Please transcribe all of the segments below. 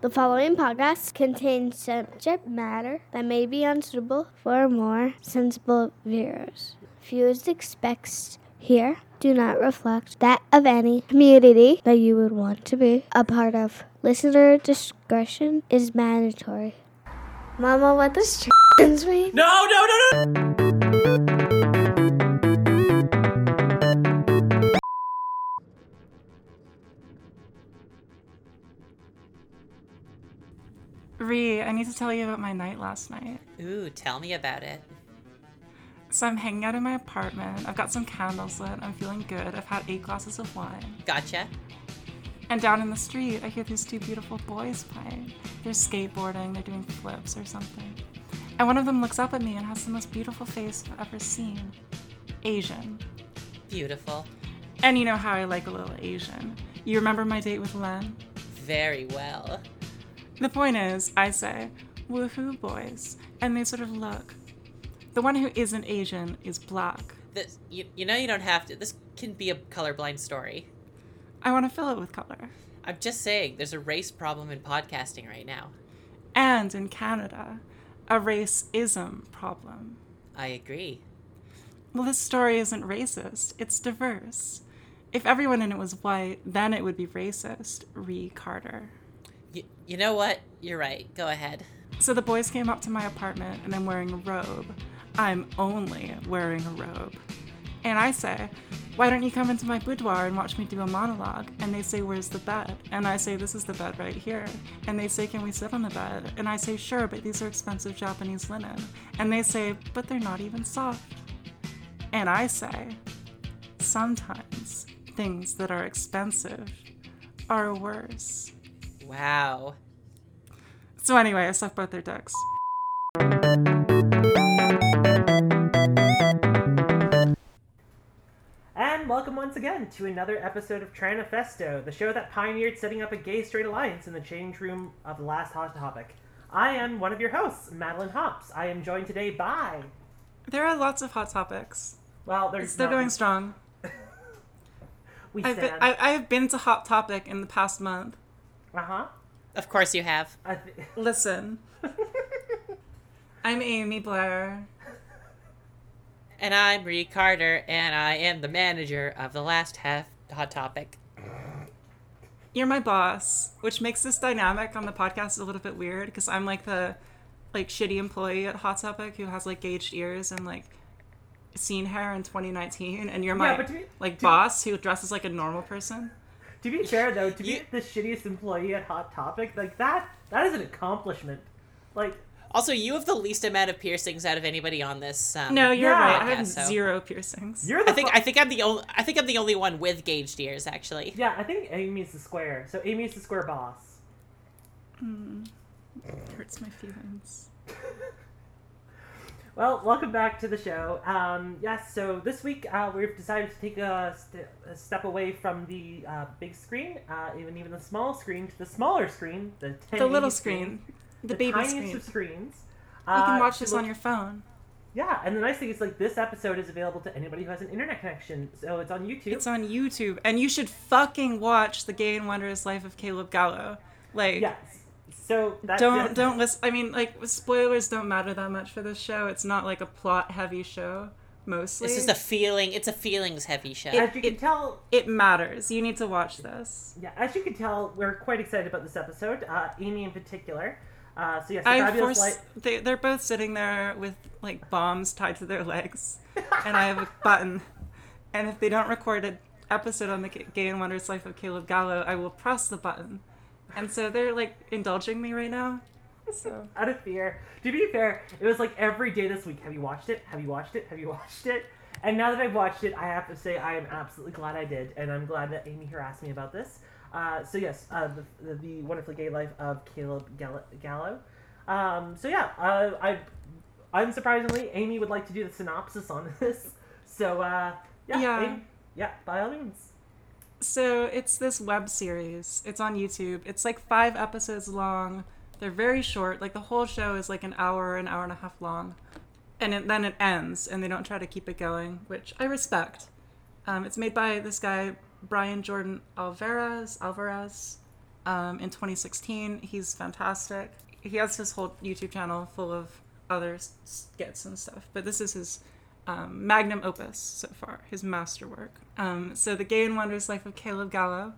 The following podcast contains subject matter that may be unsuitable for more sensible viewers. Views expressed here do not reflect that of any community that you would want to be a part of. Listener discretion is mandatory. Mama, what does trans mean? No, no, no, no! Ree, I need to tell you about my night last night. Ooh, tell me about it. So I'm hanging out in my apartment. I've got some candles lit. I'm feeling good. I've had eight glasses of wine. Gotcha. And down in the street, I hear these two beautiful boys playing. They're skateboarding, they're doing flips or something. And one of them looks up at me and has the most beautiful face I've ever seen. Asian. Beautiful. And you know how I like a little Asian. You remember my date with Len? Very well. The point is, I say, woohoo, boys. And they sort of look. The one who isn't Asian is black. This, you, you know, you don't have to. This can be a colorblind story. I want to fill it with color. I'm just saying, there's a race problem in podcasting right now. And in Canada, a racism problem. I agree. Well, this story isn't racist, it's diverse. If everyone in it was white, then it would be racist. Ree Carter. You, know what? You're right. Go ahead. So the boys came up to my apartment and I'm wearing a robe. I'm only wearing a robe. And I say, Why don't you come into my boudoir and watch me do a monologue? And they say, Where's the bed? And I say, This is the bed right here. And they say, Can we sit on the bed? And I say, Sure, but these are expensive Japanese linen. And they say, But they're not even soft. And I say, Sometimes things that are expensive are worse. Wow. So anyway, I suck both their dicks. And welcome once again to another episode of Tranifesto, the show that pioneered setting up a gay straight alliance in the change room of the last hot topic. I am one of your hosts, Madeline Hops. I am joined today by. There are lots of hot topics. Well, there's It's still going strong. We I've been, stand. I, I have been to Hot Topic in the past month. Uh huh. Of course you have. I th- Listen, I'm Amy Blair. And I'm Ree Carter, and I am the manager of the last half Hot Topic. You're my boss, which makes this dynamic on the podcast a little bit weird because I'm like the like shitty employee at Hot Topic who has like gauged ears and like scene hair in 2019, and you're my Yeah, but to be- like to- boss who dresses like a normal person. To be fair though, to be You- the shittiest employee at Hot Topic, like that, that is an accomplishment. Like, Also, you have the least amount of piercings out of anybody on this. Um, No, you're Yeah. right. I have so- zero piercings. you're the. I think fu- I think I'm the only I think I'm the only one with gauged ears actually. yeah, I think Amy's the square. So Amy's the square boss. Hmm. Hurts my feelings. Well, welcome back to the show. Um, yes, so this week uh, we've decided to take a, st- a step away from the uh, big screen, uh, even even the small screen, to the smaller screen, the The little screen, the, baby tiniest screen. of screens. You can Uh, watch this look- on your phone. Yeah, and the nice thing is like this episode is available to anybody who has an internet connection, so it's on YouTube. It's on YouTube, and you should fucking watch the Gay and Wondrous Life of Caleb Gallo. Like, yes. So that's don't it. don't listen. I mean, like spoilers don't matter that much for this show. It's not like a plot heavy show. Mostly, This is a feeling. It's a feelings heavy show. As you can it- tell, it matters. You need to watch this. yeah, as you can tell, we're quite excited about this episode. Uh, Amy in particular. Uh, so yes, the I fabulous force. light. They they're both sitting there with like bombs tied to their legs, and I have a button. And if they don't record an episode on the Gay and Wondrous Life of Caleb Gallo, I will press the button. And so they're like indulging me right now. So. out of fear. To be fair, it was like every day this week. Have you watched it? Have you watched it? Have you watched it? And now that I've watched it, I have to say I am absolutely glad I did, and I'm glad that Amy here asked me about this. Uh, so yes, uh, the, the, the wonderfully gay life of Caleb Gallo. Um, so yeah, uh, I unsurprisingly, Amy would like to do the synopsis on this. So uh, yeah, Yeah. Amy, yeah, by all means. So it's this web series. It's on YouTube. It's like five episodes long. They're very short. Like the whole show is like an hour, an hour and a half long, and it, then it ends, and they don't try to keep it going, which I respect. Um, it's made by this guy Brian Jordan Alvarez. Alvarez. um, in 2016. He's fantastic. He has his whole YouTube channel full of other skits and stuff, but this is his um, magnum opus so far, his masterwork. Um, so, The Gay and Wondrous Life of Caleb Gallo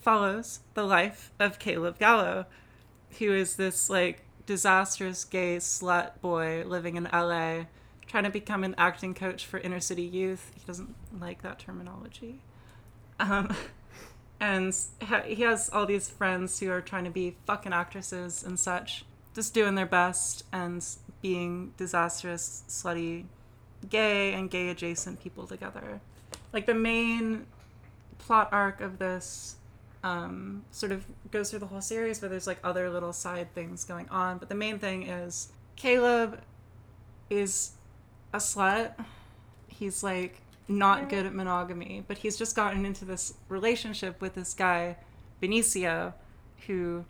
follows the life of Caleb Gallo, who is this like disastrous gay slut boy living in LA, trying to become an acting coach for inner city youth. He doesn't like that terminology. Um, and he has all these friends who are trying to be fucking actresses and such, just doing their best and being disastrous, slutty, gay and gay adjacent people together. Like the main plot arc of this um, sort of goes through the whole series, but there's like other little side things going on. But the main thing is Caleb is a slut. He's like not good at monogamy, but he's just gotten into this relationship with this guy, Benicio, who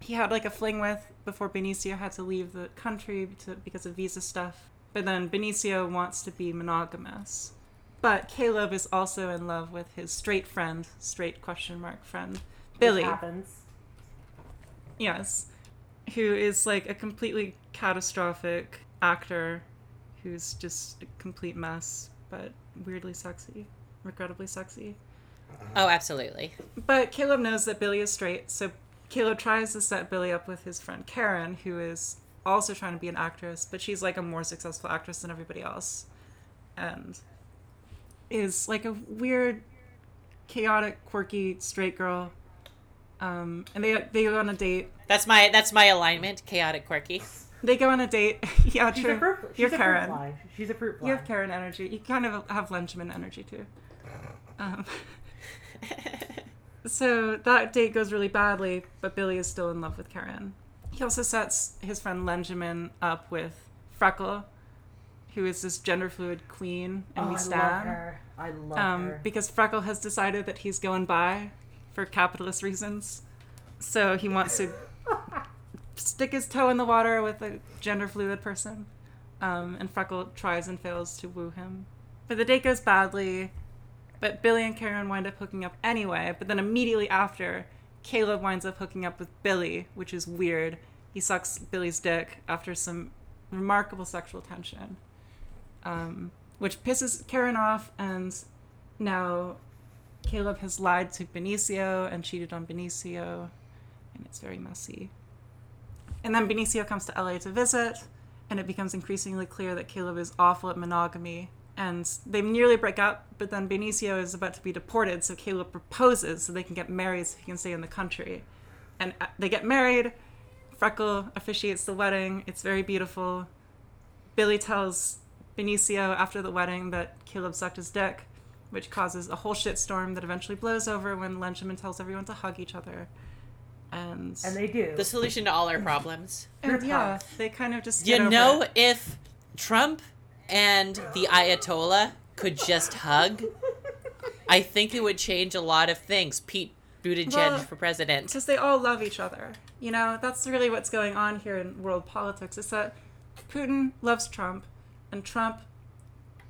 he had like a fling with before Benicio had to leave the country to, because of visa stuff. But then Benicio wants to be monogamous. But Caleb is also in love with his straight friend, straight question mark friend, Billy. It happens. Yes. Who is like a completely catastrophic actor who's just a complete mess, but weirdly sexy, regrettably sexy. Oh, absolutely. But Caleb knows that Billy is straight, so Caleb tries to set Billy up with his friend Karen, who is also trying to be an actress, but she's like a more successful actress than everybody else. And is like a weird, chaotic, quirky, straight girl. Um, and they they go on a date. That's my that's my alignment. Chaotic, quirky. They go on a date. yeah, She's true. a fruit. You're a fruit Karen. fly. She's a fruit fly. You have Karen energy. You kind of have Lenjamin energy too. Um, so that date goes really badly, but Billy is still in love with Karen. He also sets his friend Lenjamin up with Freckle, who is this gender fluid queen, and oh, we I love her. I love Um, her. because Freckle has decided that he's going by for capitalist reasons. So he wants to stick his toe in the water with a gender fluid person. Um, and Freckle tries and fails to woo him. But the date goes badly. But Billy and Karen wind up hooking up anyway. But then immediately after, Caleb winds up hooking up with Billy, which is weird. He sucks Billy's dick after some remarkable sexual tension um, which pisses Karen off. And now Caleb has lied to Benicio and cheated on Benicio, and it's very messy. And then Benicio comes to LA to visit, and it becomes increasingly clear that Caleb is awful at monogamy. And they nearly break up, but then Benicio is about to be deported, so Caleb proposes so they can get married so he can stay in the country. And uh, they get married. Freckle officiates the wedding. It's very beautiful. Billy tells Benicio after the wedding that Caleb sucked his dick, which causes a whole shitstorm that eventually blows over when Lenjamin tells everyone to hug each other. And, and they do. The solution to all our problems. and yeah, they kind of just You get over know, it. if Trump and the Ayatollah could just hug, I think it would change a lot of things. Pete Buttigieg Well, for president. because they all love each other. You know, that's really what's going on here in world politics. Is that Putin loves Trump, and Trump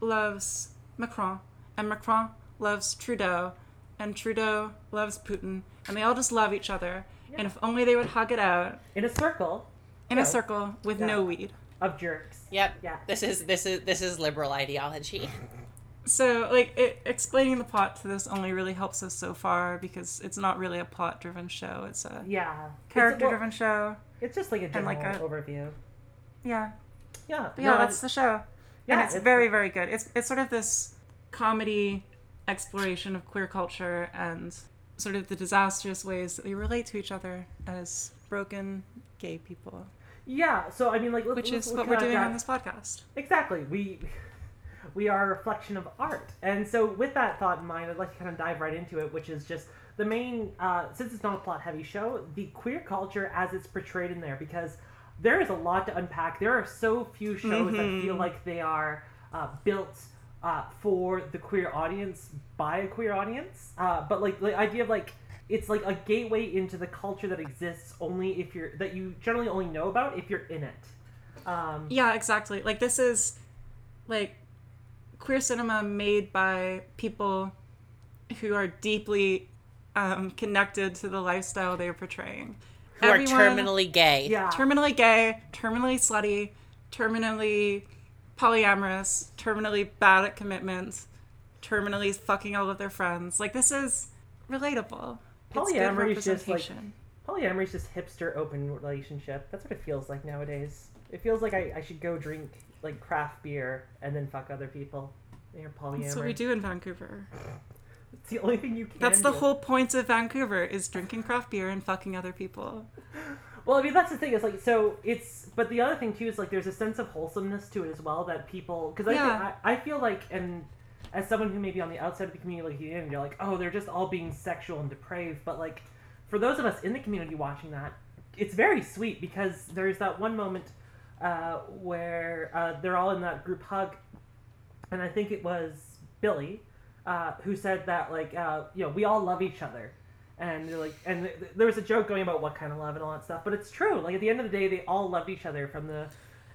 loves Macron, and Macron loves Trudeau, and Trudeau loves Putin, and they all just love each other. And if only they would hug it out in a circle in Yeah. a circle with Yeah. no weed. Of jerks. Yep. Yeah. This is this is this is liberal ideology. So, like, it, explaining the plot to this only really helps us so far because it's not really a plot-driven show. It's a Yeah. character-driven show. It's, it's just like a general like a- overview. Yeah, Yeah. But yeah, no, that's the show. yeah, and it's, it's- very, very good. It's it's sort of this comedy exploration of queer culture and sort of the disastrous ways that we relate to each other as broken gay people, Yeah. So I mean, like, let's, which is what we're doing on this podcast. Exactly. We we are a reflection of art, and so with that thought in mind, I'd like to kind of dive right into it, which is just the main. Uh, since it's not a plot-heavy show, the queer culture as it's portrayed in there, because there is a lot to unpack. There are so few shows that feel like they are uh, built. Uh, for the queer audience by a queer audience, uh, but like the idea of like it's like a gateway into the culture that exists only if you're that you generally only know about if you're in it. Um, Yeah, exactly. Like this is like queer cinema made by people who are deeply um, connected to the lifestyle they're portraying. Who are terminally gay. Yeah. terminally gay, terminally slutty, terminally polyamorous, terminally bad at commitments, terminally fucking all of their friends. Like this is relatable. It's Polyamory is just like polyamory is just hipster open relationship. That's what it feels like nowadays. It feels like I, I should go drink like craft beer and then fuck other people. You're polyamory. That's what we do in Vancouver. It's the only thing you can. That's the do. whole point of Vancouver is drinking craft beer and fucking other people. Well, I mean, that's the thing. Is like, so it's, but the other thing too is like, there's a sense of wholesomeness to it as well that people, because I, Yeah. I, I feel like, and as someone who may be on the outside of the community, and you're like, oh, they're just all being sexual and depraved. But like, for those of us in the community watching that, it's very sweet because there's that one moment uh, where uh, they're all in that group hug, and I think it was Billy uh, who said that like, uh, you know, we all love each other and they're like and th- th- there was a joke going about what kind of love and all that stuff but it's true like at the end of the day they all loved each other from the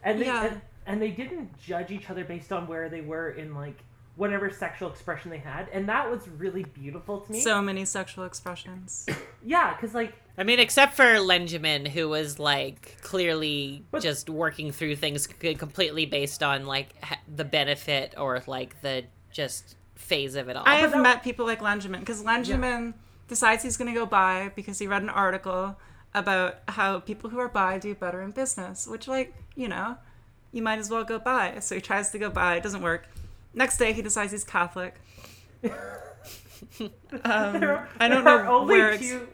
and they Yeah. and, and they didn't judge each other based on where they were in like whatever sexual expression they had and that was really beautiful to me So many sexual expressions. yeah because like I mean, except for Lenjamin, who was like clearly But- just working through things completely based on like the benefit or like the just phase of it all. I have that- met people like Lenjamin because Lenjamin decides he's going to go bi because he read an article about how people who are bi do better in business, which, like, you know, you might as well go bi. So he tries to go bi, it doesn't work. Next day, he decides he's Catholic. um, there, I don't there are know only where it's- two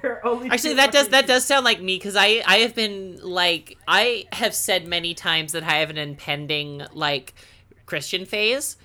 there are only Actually, two that does fucking that does sound like me because I I have been like I have said many times that I have an impending like Christian phase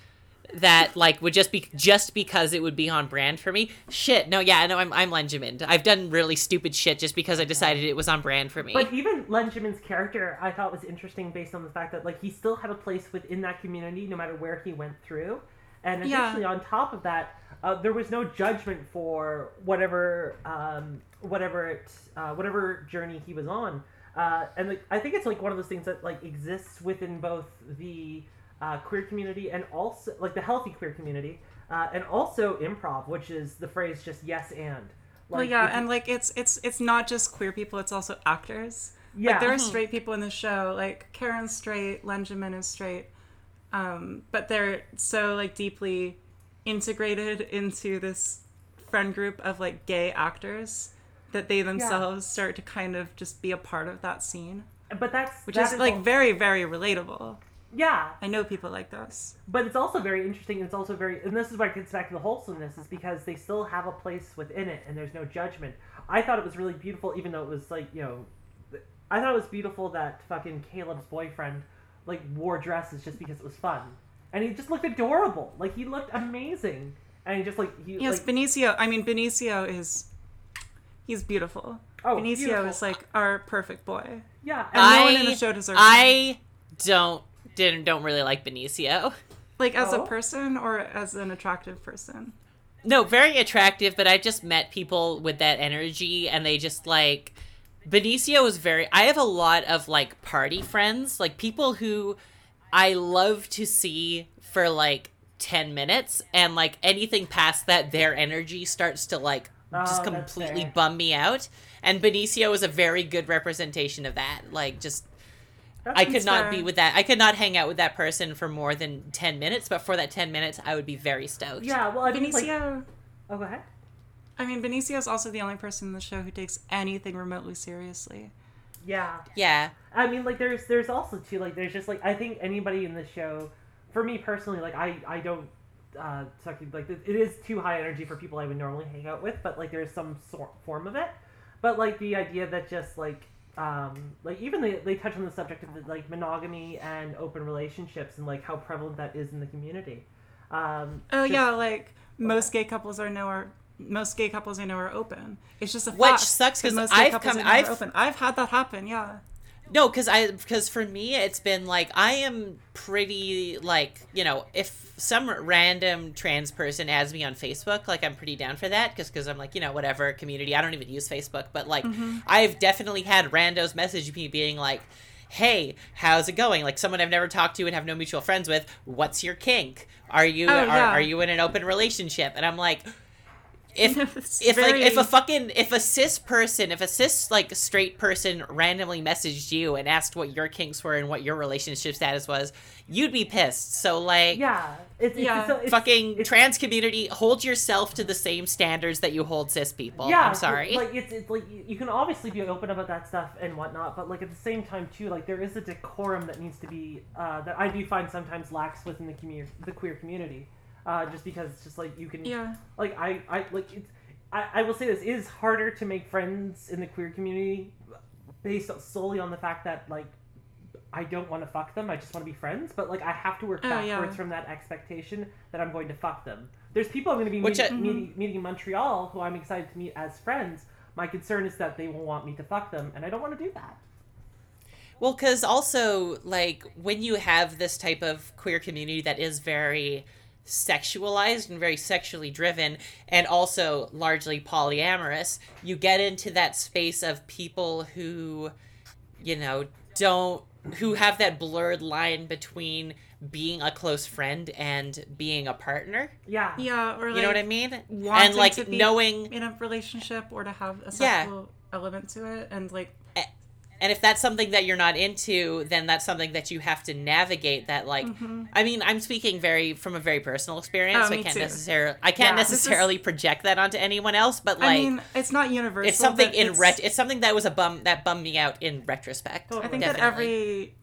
that like would just be just because it would be on brand for me. Shit, no, yeah, no, I'm I'm Lenjamin. I've done really stupid shit just because I decided it was on brand for me. But even Lenjamin's character, I thought was interesting based on the fact that like he still had a place within that community no matter where he went through, and Yeah. additionally on top of that, uh, there was no judgment for whatever um, whatever it uh, whatever journey he was on, uh, and like, I think it's like one of those things that like exists within both the uh, queer community and also like the healthy queer community, uh, and also improv, which is the phrase just yes and. well, yeah, if you- and like it's it's it's not just queer people; it's also actors. yeah, Like there are straight people in the show. Like Karen's straight, Lenjamin is straight, um, but they're so like deeply integrated into this friend group of like gay actors that they themselves start to kind of just be a part of that scene, but that's which that is like al- very very relatable. Yeah I know people like those. But it's also very interesting. It's also very, and this is why it gets back to the wholesomeness, is because they still have a place within it, and there's no judgment. I thought it was really beautiful, even though it was like you know, I thought it was beautiful that fucking Caleb's boyfriend like wore dresses just because it was fun, and he just looked adorable. Like he looked amazing, and he just like he Yes, like, Benicio. I mean, Benicio is he's beautiful. Oh, Benicio beautiful. is like our perfect boy. yeah. And And no one in the show deserves him. I don't didn't don't really like Benicio. Like as Oh. a person or as an attractive person. No, very attractive, but I just met people with that energy and they just like Benicio is very I have a lot of like party friends, like people who I love to see for like 10 minutes and like anything past that their energy starts to like oh, just Oh, that's completely bum me out. And Benicio is a very good representation of that. Like just That's I could not fair. be with that. I could not hang out with that person for more than 10 minutes, but for that 10 minutes I would be very stoked. yeah. Well, I mean, like, Benicio oh, go ahead. I mean Benicio is also the only person in the show who takes anything remotely seriously. Yeah. Yeah. I mean, like, there's there's also too like there's just like I think anybody in the show, for me personally, like I I don't uh suck like it is too high energy for people I would normally hang out with, but like there's some sort form of it, but like the idea that just like um like even they they touch on the subject of like monogamy and open relationships and like how prevalent that is in the community. Um, Oh just- yeah, like most gay couples I know are most gay couples I know are open. It's just a fact, Which sucks because most gay I've couples come- are I've- open. I've had that happen. Yeah. No, because I because for me it's been like I am pretty like you know if some random trans person adds me on Facebook like I'm pretty down for that because because I'm like you know whatever community I don't even use Facebook but like mm-hmm. I've definitely had randos message me being like hey how's it going? Like someone I've never talked to and have no mutual friends with what's your kink? Are you Oh, are, yeah. are you in an open relationship? And I'm like if It's if like if a fucking if a cis person if a cis like straight person randomly messaged you and asked what your kinks were and what your relationship status was you'd be pissed. So like Yeah, it's, it's, Yeah. it's, it's fucking it's- trans community hold yourself to the same standards that you hold cis people. Yeah, i'm sorry. Like it's, it's like you- you can obviously be open about that stuff and whatnot, but like at the same time too, like there is a decorum that needs to be uh, that I do find sometimes lacks within the community, the queer community, uh, just because it's just like you can, Yeah. like I, I like it's. I, I will say this it is harder to make friends in the queer community based solely on the fact that like I don't want to fuck them. I just want to be friends. But like I have to work Oh, backwards yeah. from that expectation that I'm going to fuck them. There's people I'm going to be Which meeting, I- Mm-hmm. meeting, meeting in Montreal who I'm excited to meet as friends. My concern is that they will want me to fuck them, and I don't want to do that. Well, because also, like, when you have this type of queer community that is very sexualized and very sexually driven, and also largely polyamorous, you get into that space of people who, you know, don't, who have that blurred line between being a close friend and being a partner. Yeah. Yeah, or like You know what I mean? wanting And, like, to be knowing. in a relationship or to have a Yeah. sexual element to it, and like and if that's something that you're not into then that's something that you have to navigate that like i mean i'm speaking very from a very personal experience Mm-hmm. Oh, i me can't too. necessarily i can't Yeah, this is- necessarily project that onto anyone else but like I mean, it's not universal. it's something in it's- ret it's something that was a bum that bummed me out in retrospect Totally. I think Definitely. that every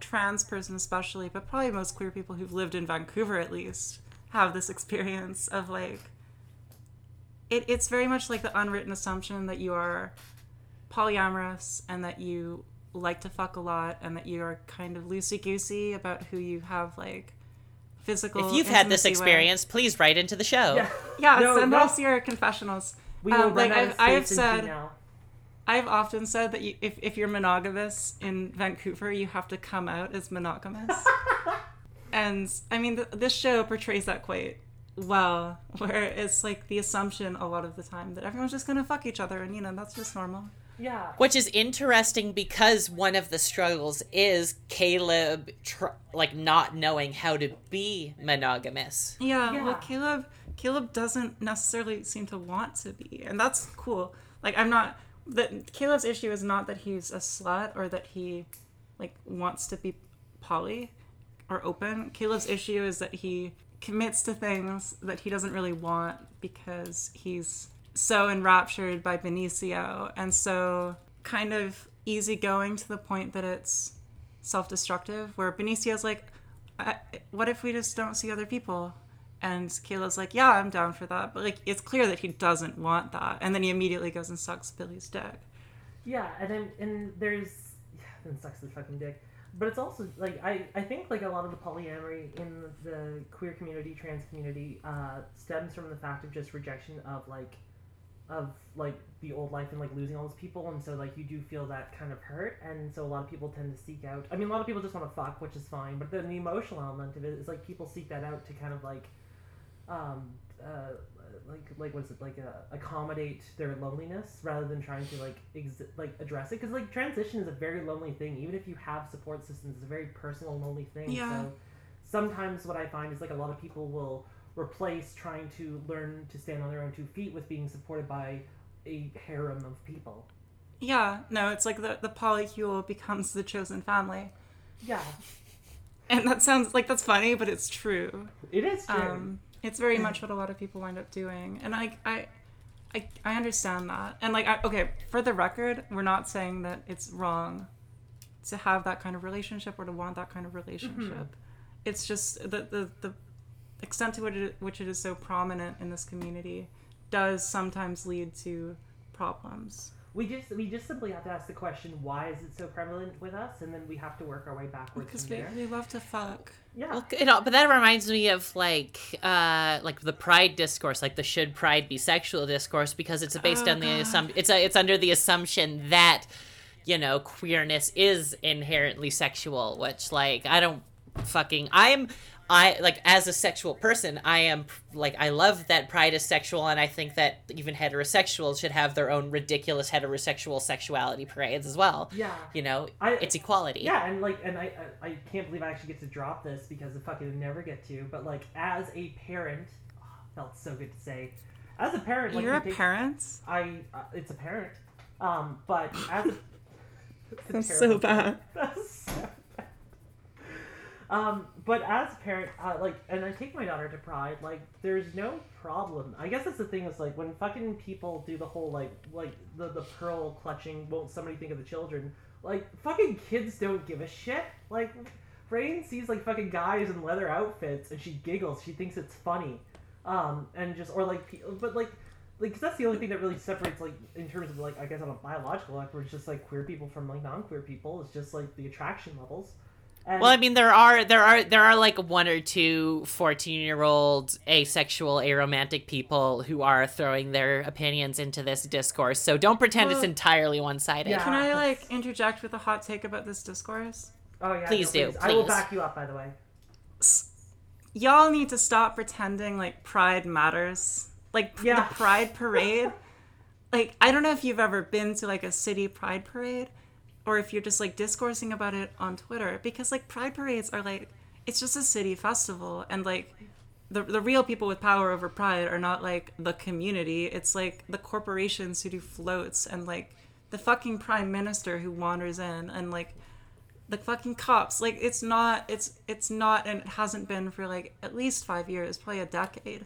trans person, especially, but probably most queer people who've lived in Vancouver at least, have this experience of like. It, it's very much like the unwritten assumption that you are polyamorous and that you like to fuck a lot and that you are kind of loosey goosey about who you have like physical. if you've had this intimacy with. experience please write into the show Yeah. yeah, No, send no. us your confessionals. We will Um, like out I've, of I have said, now. I've often said that you, if, if you're monogamous in Vancouver, you have to come out as monogamous. and I mean, th- this show portrays that quite well, where it's like the assumption a lot of the time that everyone's just gonna fuck each other, and you know, that's just normal. Yeah. which is interesting because one of the struggles is caleb tr- like not knowing how to be monogamous Yeah, Yeah. well, Caleb, Caleb doesn't necessarily seem to want to be, and that's cool. Like, I'm not. That Caleb's issue is not that he's a slut or that he, like, wants to be poly or open. Caleb's issue is that he commits to things that he doesn't really want because he's so enraptured by Benicio and so kind of easygoing to the point that it's self-destructive. Where Benicio's like, "What if we just don't see other people?" And Caleb's like, "Yeah, I'm down for that," but like it's clear that he doesn't want that, and then he immediately goes and sucks Billy's dick. Yeah, and then and there's yeah, then sucks the fucking dick. But it's also like I, I think like a lot of the polyamory in the queer community, trans community, uh, stems from the fact of just rejection of like of like the old life and like losing all those people and so like you do feel that kind of hurt and so a lot of people tend to seek out I mean a lot of people just want to fuck which is fine but then the emotional element of it is like people seek that out to kind of like um uh like like what is it like uh, accommodate their loneliness rather than trying to like exi- like address it because like transition is a very lonely thing even if you have support systems it's a very personal lonely thing Yeah. so sometimes what i find is like a lot of people will replace trying to learn to stand on their own two feet with being supported by a harem of people Yeah, no, it's like the the polycule becomes the chosen family, yeah and that sounds like that's funny, but it's true. it is true Um, it's very much what a lot of people wind up doing, and I, I, I, I understand that. And like, I, okay, for the record, we're not saying that it's wrong to have that kind of relationship or to want that kind of relationship. It's just the the the extent to which it, which it is so prominent in this community does sometimes lead to problems. we just we just simply have to ask the question why is it so prevalent with us and then we have to work our way backwards Because from we, there we love to fuck. yeah Well, you know, but that reminds me of like, uh, like the pride discourse, like the should pride be sexual discourse, because it's based Oh, on the assumption. It's a, it's under the assumption that, you know, queerness is inherently sexual. Which, like, I don't fucking. I'm. I like as a sexual person, I am like I love that pride is sexual, and I think that even heterosexuals should have their own ridiculous heterosexual sexuality parades as well. yeah You know, I- it's equality. Yeah, and like, and I, I, I can't believe I actually get to drop this because I fucking never get to. But like, as a parent, oh, felt so good to say. as a parent, like You're you a take- parent? I uh, it's apparent. Um, but as a That's It's so bad. That's so bad. Um, but as a parent, uh, like, and I take my daughter to Pride, like, there's no problem. I guess that's the thing is like when fucking people do the whole like like the the pearl clutching, won't somebody think of the children? Like, fucking kids don't give a shit. Like, Rain sees like fucking guys in leather outfits and she giggles. She thinks it's funny, um, and just or like, but like. Like, 'cause that's the only thing that really separates, like, in terms of, like, I guess on a biological level, it's just, like, queer people from, like, non-queer people. It's just, like, the attraction levels. And, Well, I mean, there are there are there are like one or two 14 year old asexual, aromantic people who are throwing their opinions into this discourse. So don't pretend it's entirely one sided. Yeah. Can I like interject with a hot take about this discourse? oh yeah, Please no, do, I will back you up, by the way. S- Y'all need to stop pretending like pride matters. Like p- Yeah. the pride parade. like I don't know if you've ever been to like a city pride parade or if you're just like discoursing about it on Twitter because like pride parades are like it's just a city festival and like the, the real people with power over pride are not like the community it's like the corporations who do floats and like the fucking prime minister who wanders in and like the fucking cops like it's not it's it's not and it hasn't been for like at least five years probably a decade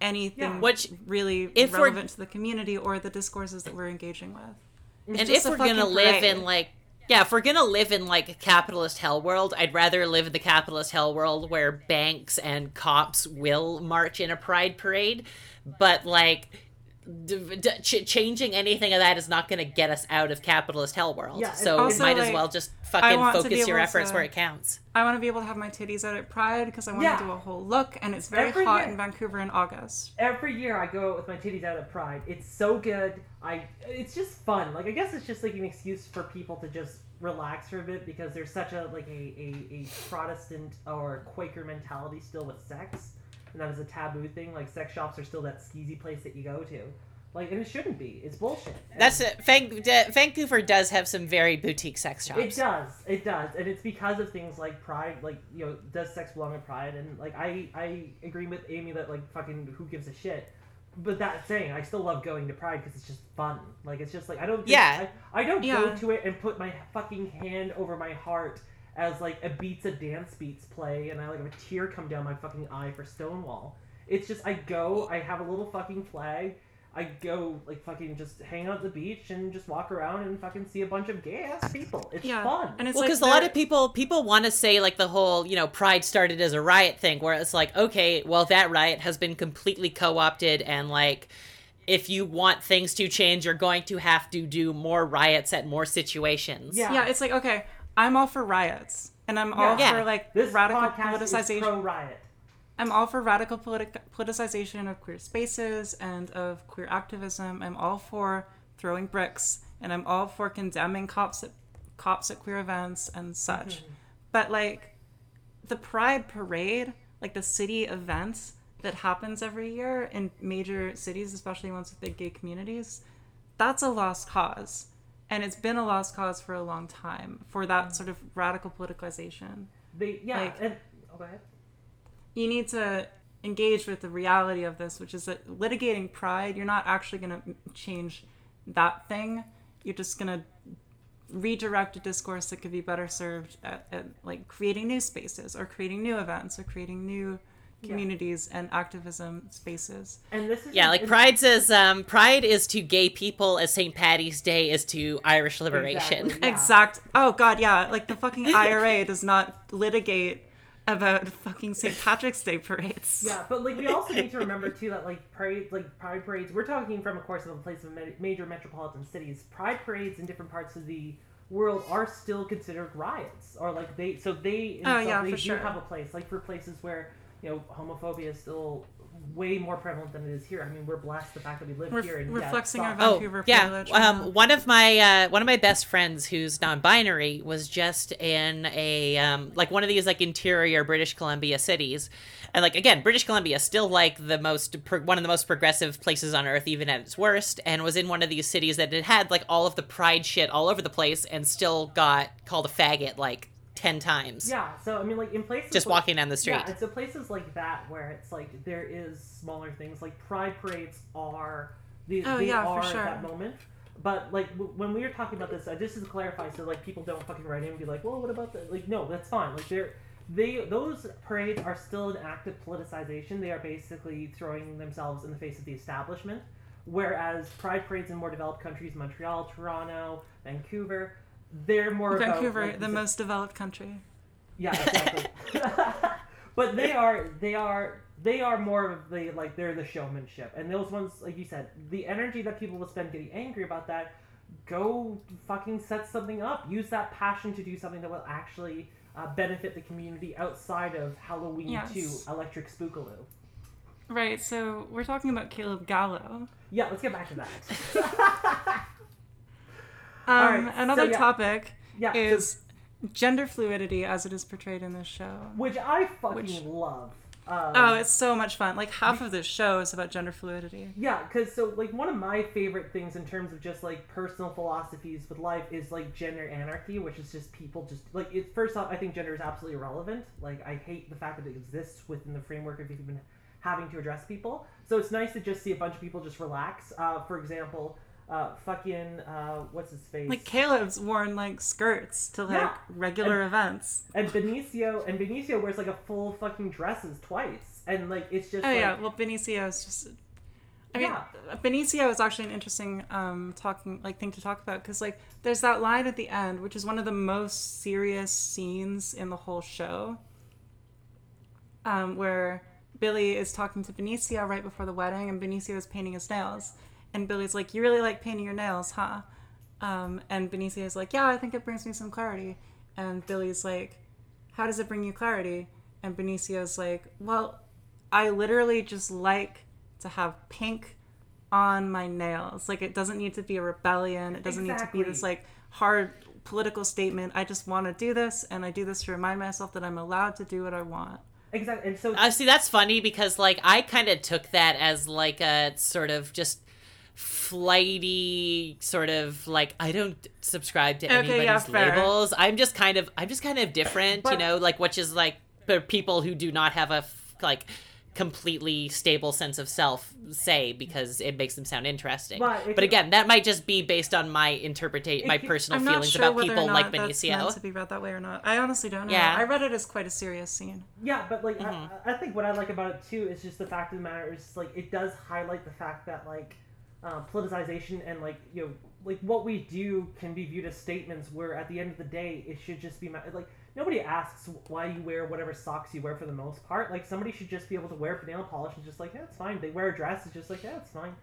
anything Yeah. Which, really if relevant to the community or the discourses that we're engaging with and if we're gonna fucking live parade. in like yeah if we're gonna live in like a capitalist hell world i'd rather live in the capitalist hell world where banks and cops will march in a pride parade. But like d- d- ch- changing anything of that is not going to get us out of capitalist hell world Yeah, so also, might as like, well just fucking want to be focus your efforts to- where it counts i want to be able to have my titties out at pride because i want Yeah. to do a whole look and it's very Every hot year. in vancouver in august Every year I go out with my titties out at Pride. It's so good. I it's just fun. Like I guess it's just like an excuse for people to just relax for a bit because there's such a like a, a, a Protestant or Quaker mentality still with sex, and that is a taboo thing. Like sex shops are still that skeezy place that you go to. Like and it shouldn't be. It's bullshit. And- that's it Van- d- vancouver does have some very boutique sex shops It does. It does, and it's because of things like pride. Like you know, does sex belong in pride? And like I, I agree with Amy that like fucking who gives a shit. But that saying, I still love going to pride because it's just fun. Like it's just like I don't. Think, Yeah. I, I don't go to it and put my fucking hand over my heart as like a beats a dance beats play, and I like have a tear come down my fucking eye for Stonewall. It's just I go, I have a little fucking flag. I go like fucking just hang out at the beach and just walk around and fucking see a bunch of gay ass people. It's yeah fun. and it's well, like because a lot of people people want to say like the whole you know pride started as a riot thing, where it's like okay, well that riot has been completely co-opted, and like if you want things to change, you're going to have to do more riots at more situations. Yeah. yeah it's like okay i'm all for riots and i'm all Yeah. for like This radical podcast is politicization pro riot. I'm all for radical politi- politicization of queer spaces and of queer activism. I'm all for throwing bricks, and I'm all for condemning cops at cops at queer events and such. Mm-hmm. But like the Pride Parade, like the city events that happens every year in major cities, especially ones with big gay communities, that's a lost cause. And it's been a lost cause for a long time for that mm. sort of radical politicization They yeah. Like- and, oh, go ahead. you need to engage with the reality of this, which is that litigating pride, you're not actually going to change that thing. You're just going to redirect a discourse that could be better served at, at like creating new spaces or creating new events or creating new communities and activism spaces. And this is Yeah, like and- Pride says, um, Pride is to gay people as St. Patty's Day is to Irish liberation. Exactly. Yeah. Exact. Oh god, yeah. Like the fucking IRA does not litigate about fucking St. Patrick's Day parades. Yeah, but like we also need to remember too that like parade, like pride parades. We're talking from, of course, of a place of major metropolitan cities. Pride parades in different parts of the world are still considered riots, or like they. So they, in Oh, yeah, they for do sure. have a place. Like for places where you know homophobia is still way more prevalent than it is here. I mean, we're blessed the fact that we live We're- here. And we're yeah, flexing our stop- Oh Vancouver yeah, privilege um, one of my uh, one of my best friends who's non-binary was just in a um, like one of these like interior British Columbia cities, and like again, British Columbia still like the most pro- one of the most progressive places on earth, even at its worst, and was in one of these cities that had had like all of the pride shit all over the place, and still got called a faggot like ten times. Yeah, so I mean, like in places Just like- walking down the street. Yeah, and so places like that where it's like there is smaller things like pride parades are they, Oh, they yeah, for are sure. at that moment. But like w- when we were talking about this, uh, just to clarify, so like people don't fucking write in and be like, well, what about the like? No, that's fine. Like they're they those parades are still an act of politicization. They are basically throwing themselves in the face of the establishment. Whereas pride parades in more developed countries, Montreal, Toronto, Vancouver, they're more about, Vancouver, like, the most developed country. yeah, exactly. but they are they are they are more of the like they're the showmanship, and those ones, like you said, the energy that people will spend getting angry about that, go fucking set something up. Use that passion to do something that will actually uh, benefit the community outside of Halloween Yes. to Electric Spookaloo. Right, so we're talking about Caleb Gallo. Yeah, let's get back to that. Um, Alright, another so yeah. topic yeah, is gender fluidity as it is portrayed in this show. which I fucking Which- love. Um, Oh, it's so much fun. Like half of this show is about gender fluidity. Yeah, because so like one of my favorite things in terms of just like personal philosophies with life is like gender anarchy, which is just people just like it. First off, I think gender is absolutely irrelevant. Like I hate the fact that it exists within the framework of even having to address people. So it's nice to just see a bunch of people just relax. Uh, for example, uh, fucking uh, what's his face? Like Caleb's worn like skirts to like Yeah. regular events. and Benicio and Benicio wears like a full fucking dresses twice, and like it's just Oh like, yeah, well Benicio is just. I mean, Yeah. Benicio is actually an interesting um, talking like thing to talk about because like there's that line at the end, which is one of the most serious scenes in the whole show, um, where Billy is talking to Benicio right before the wedding, and Benicio is painting his nails, and Billy's like, "You really like painting your nails, huh?" Um, and Benicio is like, "Yeah, I think it brings me some clarity," and Billy's like, "How does it bring you clarity?" And Benicio's like, "Well, I literally just like to have pink on my nails. Like it doesn't need to be a rebellion. It doesn't need to be this like hard political statement. I just want to do this and I do this to remind myself that I'm allowed to do what I want. exactly. And so I see that's funny because like I kind of took that as like a sort of just flighty sort of like I don't subscribe to Okay, anybody's yeah, labels. I'm just kind of I'm just kind of different, you know, like which is like for people who do not have a f- like completely stable sense of self say because it makes them sound interesting. But But can- again, that might just be based on my interpretation, my personal feelings sure about people or not like that's meant Benicio. to be read that way or not. I honestly don't know. Yeah. I read it as quite a serious scene. Yeah, but like Mhm. I, I think what I like about it too is just the fact of the matter is like it does highlight the fact that like uh, politicization and like you know like what we do can be viewed as statements where at the end of the day it should just be like nobody asks why you wear whatever socks you wear for the most part. Like somebody should just be able to wear nail polish and just like yeah it's fine. They wear a dress it's just like yeah it's fine.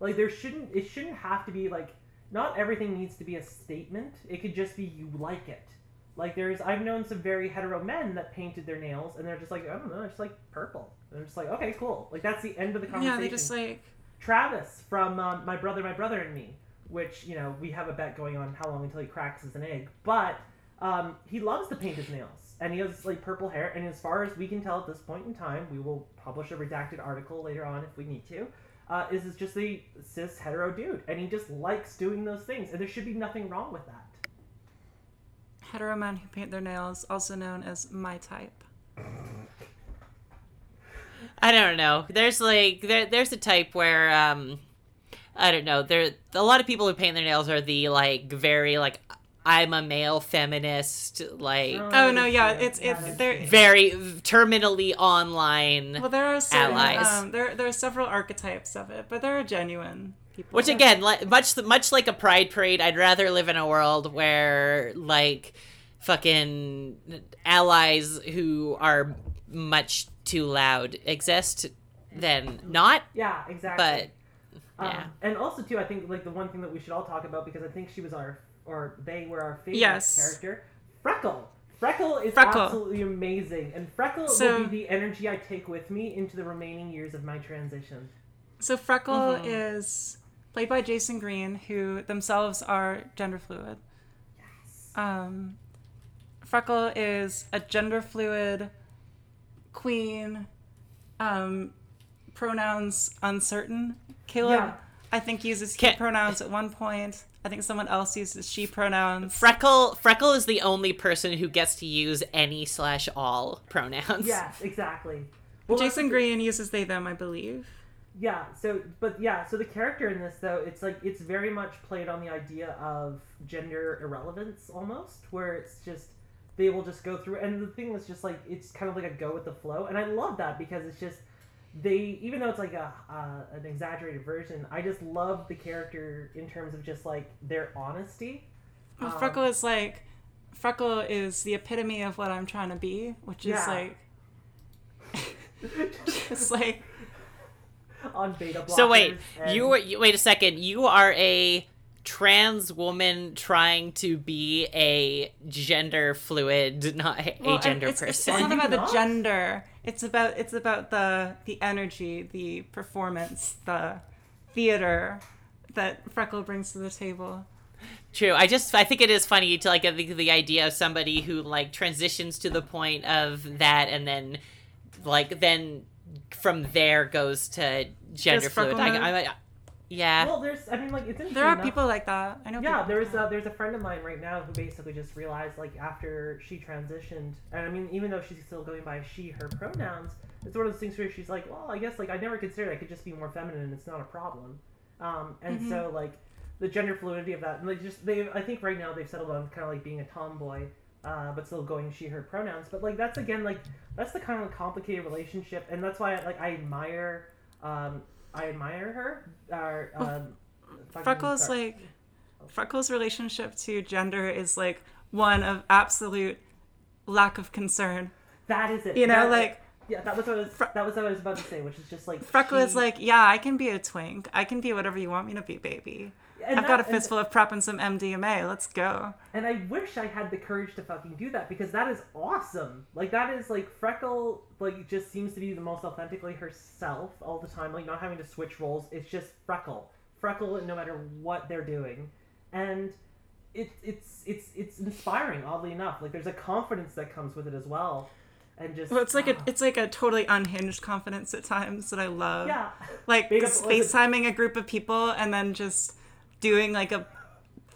Like there shouldn't it shouldn't have to be like not everything needs to be a statement. It could just be you like it. Like there's I've known some very hetero men that painted their nails and they're just like I don't know it's just like purple. And I'm just like okay cool. Like that's the end of the conversation. Yeah, they just like Travis from um, my brother, my brother and me, which you know we have a bet going on how long until he cracks as an egg, but um, he loves to paint his nails and he has like purple hair and as far as we can tell at this point in time, we will publish a redacted article later on if we need to. Uh, is is just a cis hetero dude and he just likes doing those things and there should be nothing wrong with that. hetero men who paint their nails, also known as my type. I don't know. There's like there there's a type where um I don't know. There a lot of people who paint their nails are the like very like I'm a male feminist like Oh no, yeah, it's it's that's there. shit. very terminally online. Well, there are certain, Allies. Um, there there are several archetypes of it, but there are genuine people. Which again, like, much much like a pride parade, I'd rather live in a world where like fucking allies who are much too loud exist than not. Yeah, exactly. But Um, Yeah. and also too, I think like the one thing that we should all talk about because I think she was our or they were our favorite Yes. character, Freckle. Freckle is Freckle. absolutely amazing, and Freckle So- will be the energy I take with me into the remaining years of my transition. So Freckle Mhm. is played by Jason Green, who themselves are gender fluid. Yes. Um, Freckle is a gender fluid queen. Um, pronouns uncertain. Caleb, Yeah. I think uses he Ca- pronouns at one point. I think someone else uses she pronouns. Freckle Freckle is the only person who gets to use any slash all pronouns. Yes, exactly. Well, Jason the- Green uses they them, I believe. Yeah, so but yeah, so the character in this though, it's like it's very much played on the idea of gender irrelevance almost, where it's just they will just go through and the thing is just like it's kind of like a go with the flow and I love that because it's just they even though it's like a uh, an exaggerated version, I just love the character in terms of just like their honesty. Well, Um, Freckle is like Freckle is the epitome of what I'm trying to be, which is Yeah. like just like on beta blockers. So wait, and- you, were- you wait a second. You are a trans woman trying to be a gender fluid, not a well, gender it's, it's, person. it's not about the gender. It's about it's about the the energy, the performance, the theater that Freckle brings to the table. True. I just I think it is funny to like the, the idea of somebody who like transitions to the point of that and then like then from there goes to gender Just fluid. freckle? I, I, yeah. Well, there's I mean like it's interesting. There are enough- people like that. I know. Yeah, there's like a, there's a friend of mine right now who basically just realized like after she transitioned, and I mean even though she's still going by she her pronouns, it's one of those things where she's like, well, I guess like I never considered I could just be more feminine and it's not a problem, um, and Mm-hmm. so like the gender fluidity of that, and like just they I think right now they've settled on kind of like being a tomboy. Uh, but still going she her pronouns but like that's again like that's the kind of complicated relationship and that's why like i admire um i admire her um, Freckles sorry. like Freckles' relationship to gender is like one of absolute lack of concern. That is it. You know, That- like yeah, that was what I was, Fre- that was what I was about to say, which is just like Freckles, she- like, yeah, I can be a twink. I can be whatever you want me to be, baby. And I've got a that- and- fistful of prep and some MDMA. Let's go. And I wish I had the courage to fucking do that because that is awesome. Like that is like Freckle like just seems to be the most authentically herself all the time, like not having to switch roles. It's just Freckle. Freckle no matter what they're doing. And it, it's it's it's inspiring, oddly enough. Like there's a confidence that comes with it as well. And just Well, it's like a ah. it's like a totally unhinged confidence at times that I love. Yeah. Like up- space timing a group of people and then just doing like a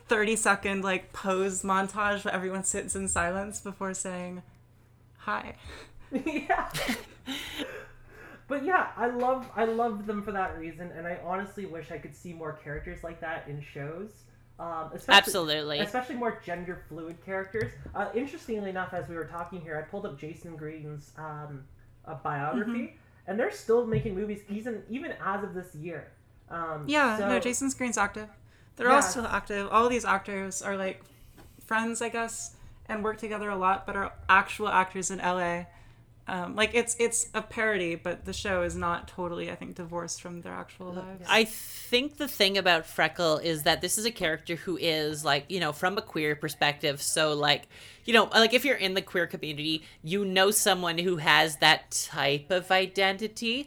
30 second like pose montage where everyone sits in silence before saying hi. yeah. but yeah, I love I love them for that reason, and I honestly wish I could see more characters like that in shows. Um, especially, Absolutely. especially more gender fluid characters. Uh, interestingly enough, as we were talking here, I pulled up Jason Green's um, a biography, Mm-hmm. and they're still making movies even even as of this year. Um, Yeah, so- no, Jason Green's active. They're all still active. All these actors are like friends, I guess, and work together a lot, but are actual actors in LA. Um, like it's it's a parody, but the show is not totally, I think, divorced from their actual lives. I think the thing about Freckle is that this is a character who is like, you know, from a queer perspective. So like, you know, like if you're in the queer community, you know someone who has that type of identity.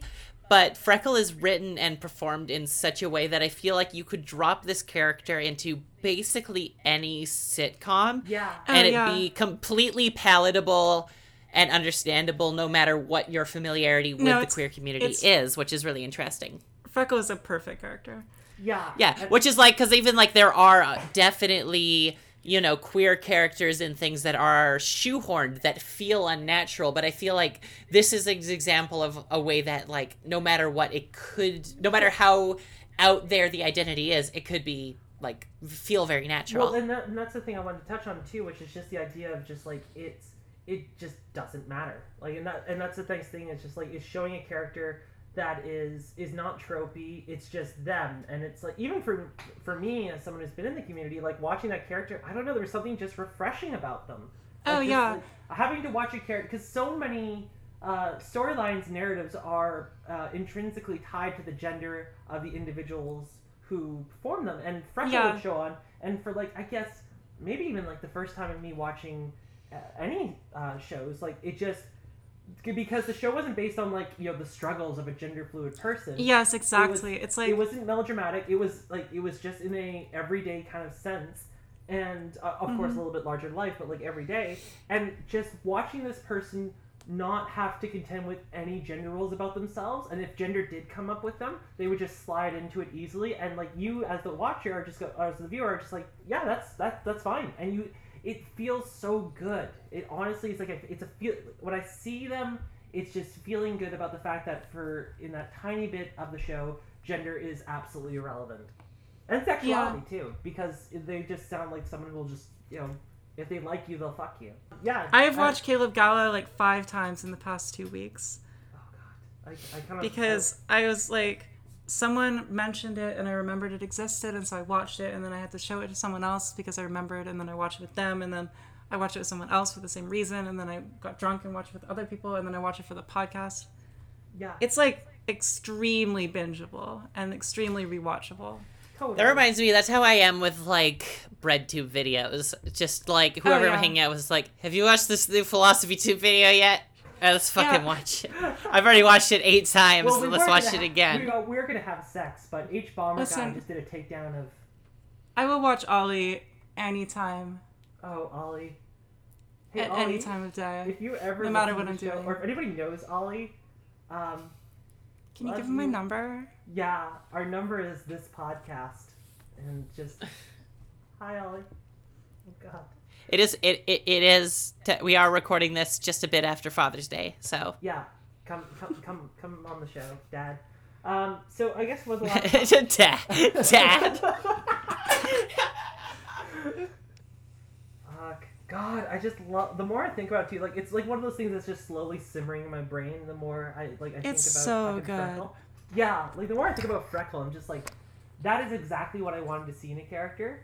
But Freckle is written and performed in such a way that I feel like you could drop this character into basically any sitcom Yeah. Oh, and it'd yeah. be completely palatable and understandable no matter what your familiarity with No, the queer community is, which is really interesting. Freckle is a perfect character. Yeah. Yeah, which is like because even like there are uh, definitely you know queer characters and things that are shoehorned that feel unnatural, but I feel like this is an example of a way that like no matter what it could, no matter how out there the identity is, it could be like feel very natural. Well, and, that, and that's the thing I wanted to touch on too, which is just the idea of just like it's it just doesn't matter. Like, and that and that's the nice thing. It's just like it's showing a character that is is not tropey. It's just them, and it's like even for for me as someone who's been in the community, like watching that character, I don't know, there was something just refreshing about them. Like, Oh, just, yeah. like, having to watch a character because so many. Uh, storylines narratives are uh, intrinsically tied to the gender of the individuals who perform them and Freckle Yeah. would show on and for like I guess maybe even like the first time of me watching uh, any uh, shows like it just because the show wasn't based on like you know the struggles of a gender fluid person. Yes, exactly. it's like it wasn't melodramatic. It was like it was just in a everyday kind of sense. And uh, of Mm-hmm. course a little bit larger life but like every day. And just watching this person not have to contend with any gender roles about themselves and if gender did come up with them they would just slide into it easily. And like you as the watcher are just go, as the viewer are just like yeah that's that that's fine. And you it feels so good. It honestly is like a, it's a feel when i see them it's just feeling good about the fact that for in that tiny bit of the show gender is absolutely irrelevant. And sexuality too because they just sound like someone who will just you know if they like you they'll fuck you. Yeah. I have watched Caleb Gallo like five times in the past two weeks. Oh god. I, I kind of because I was like, someone mentioned it and I remembered it existed, and so I watched it, and then I had to show it to someone else because I remembered, and then I watched it with them, and then I watched it with someone else for the same reason, and then I got drunk and watched it with other people, and then I watched it for the podcast. yeah It's like extremely bingeable and extremely rewatchable. totally. That reminds me, that's how I am with like BreadTube videos. Just like whoever oh, yeah. I'm hanging out with is like, "Have you watched this new Philosophy Tube video yet?" Uh, let's fucking Yeah. watch it. I've already watched it eight times. Well, we let's watch it ha- again. We, were- we were gonna have sex, but hbomberguy Listen. just did a takedown of I will watch Ollie anytime, oh Ollie. Hey, at Ollie, any time of day. If you ever no matter what I'm show- doing. or if anybody knows Ollie, um, Can you give him my number? yeah, our number is this podcast, and just hi Ollie. Oh God. It is. It. It, it is. T- we are recording this just a bit after Father's Day, so. Yeah, come come come come on the show, Dad. Um, so I guess was the last. Dad. Dad. Fuck. God, I just love. The more I think about it, too, like it's like one of those things that's just slowly simmering in my brain. The more I like, I think about It's so fucking good. Freckle. Yeah, like the more I think about Freckle, I'm just like, that is exactly what I wanted to see in a character.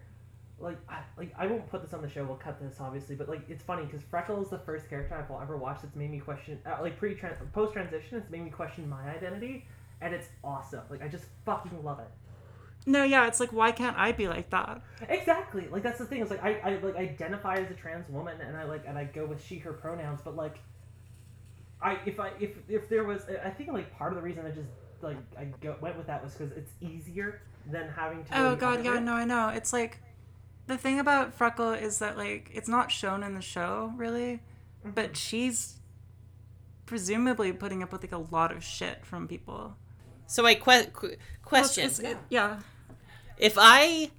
Like, I, like I won't put this on the show. We'll cut this, obviously, but like it's funny because Freckle is the first character I've ever watched that's made me question, uh, like pre trans post transition, it's made me question my identity, and it's awesome. Like I just fucking love it. No, yeah, it's like why can't I be like that? Exactly. Like that's the thing. It's like I, I like identify as a trans woman and I like and I go with she her pronouns, but like I if I if if there was I think like part of the reason I just like I go, went with that was because it's easier than having to. Oh god, yeah, way. no, I know. It's like the thing about Freckle is that like it's not shown in the show really, Mm-hmm. but she's presumably putting up with like a lot of shit from people. So, I que- qu- question: it's- it- yeah. If I,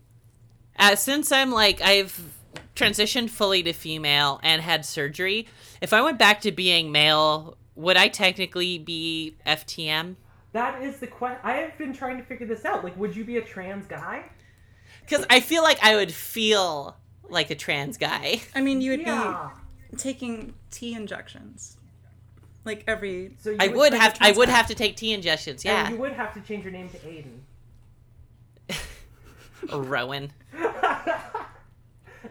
uh, since I'm like I've transitioned fully to female and had surgery, if I went back to being male, would I technically be FTM? That is the question. I have been trying to figure this out. Like, would you be a trans guy? Because I feel like I would feel like a trans guy. I mean, you would Yeah. be taking T injections. Like every So you I would like a have. I would guy. have to take T injections. And Yeah, you would have to change your name to Aiden. Rowan.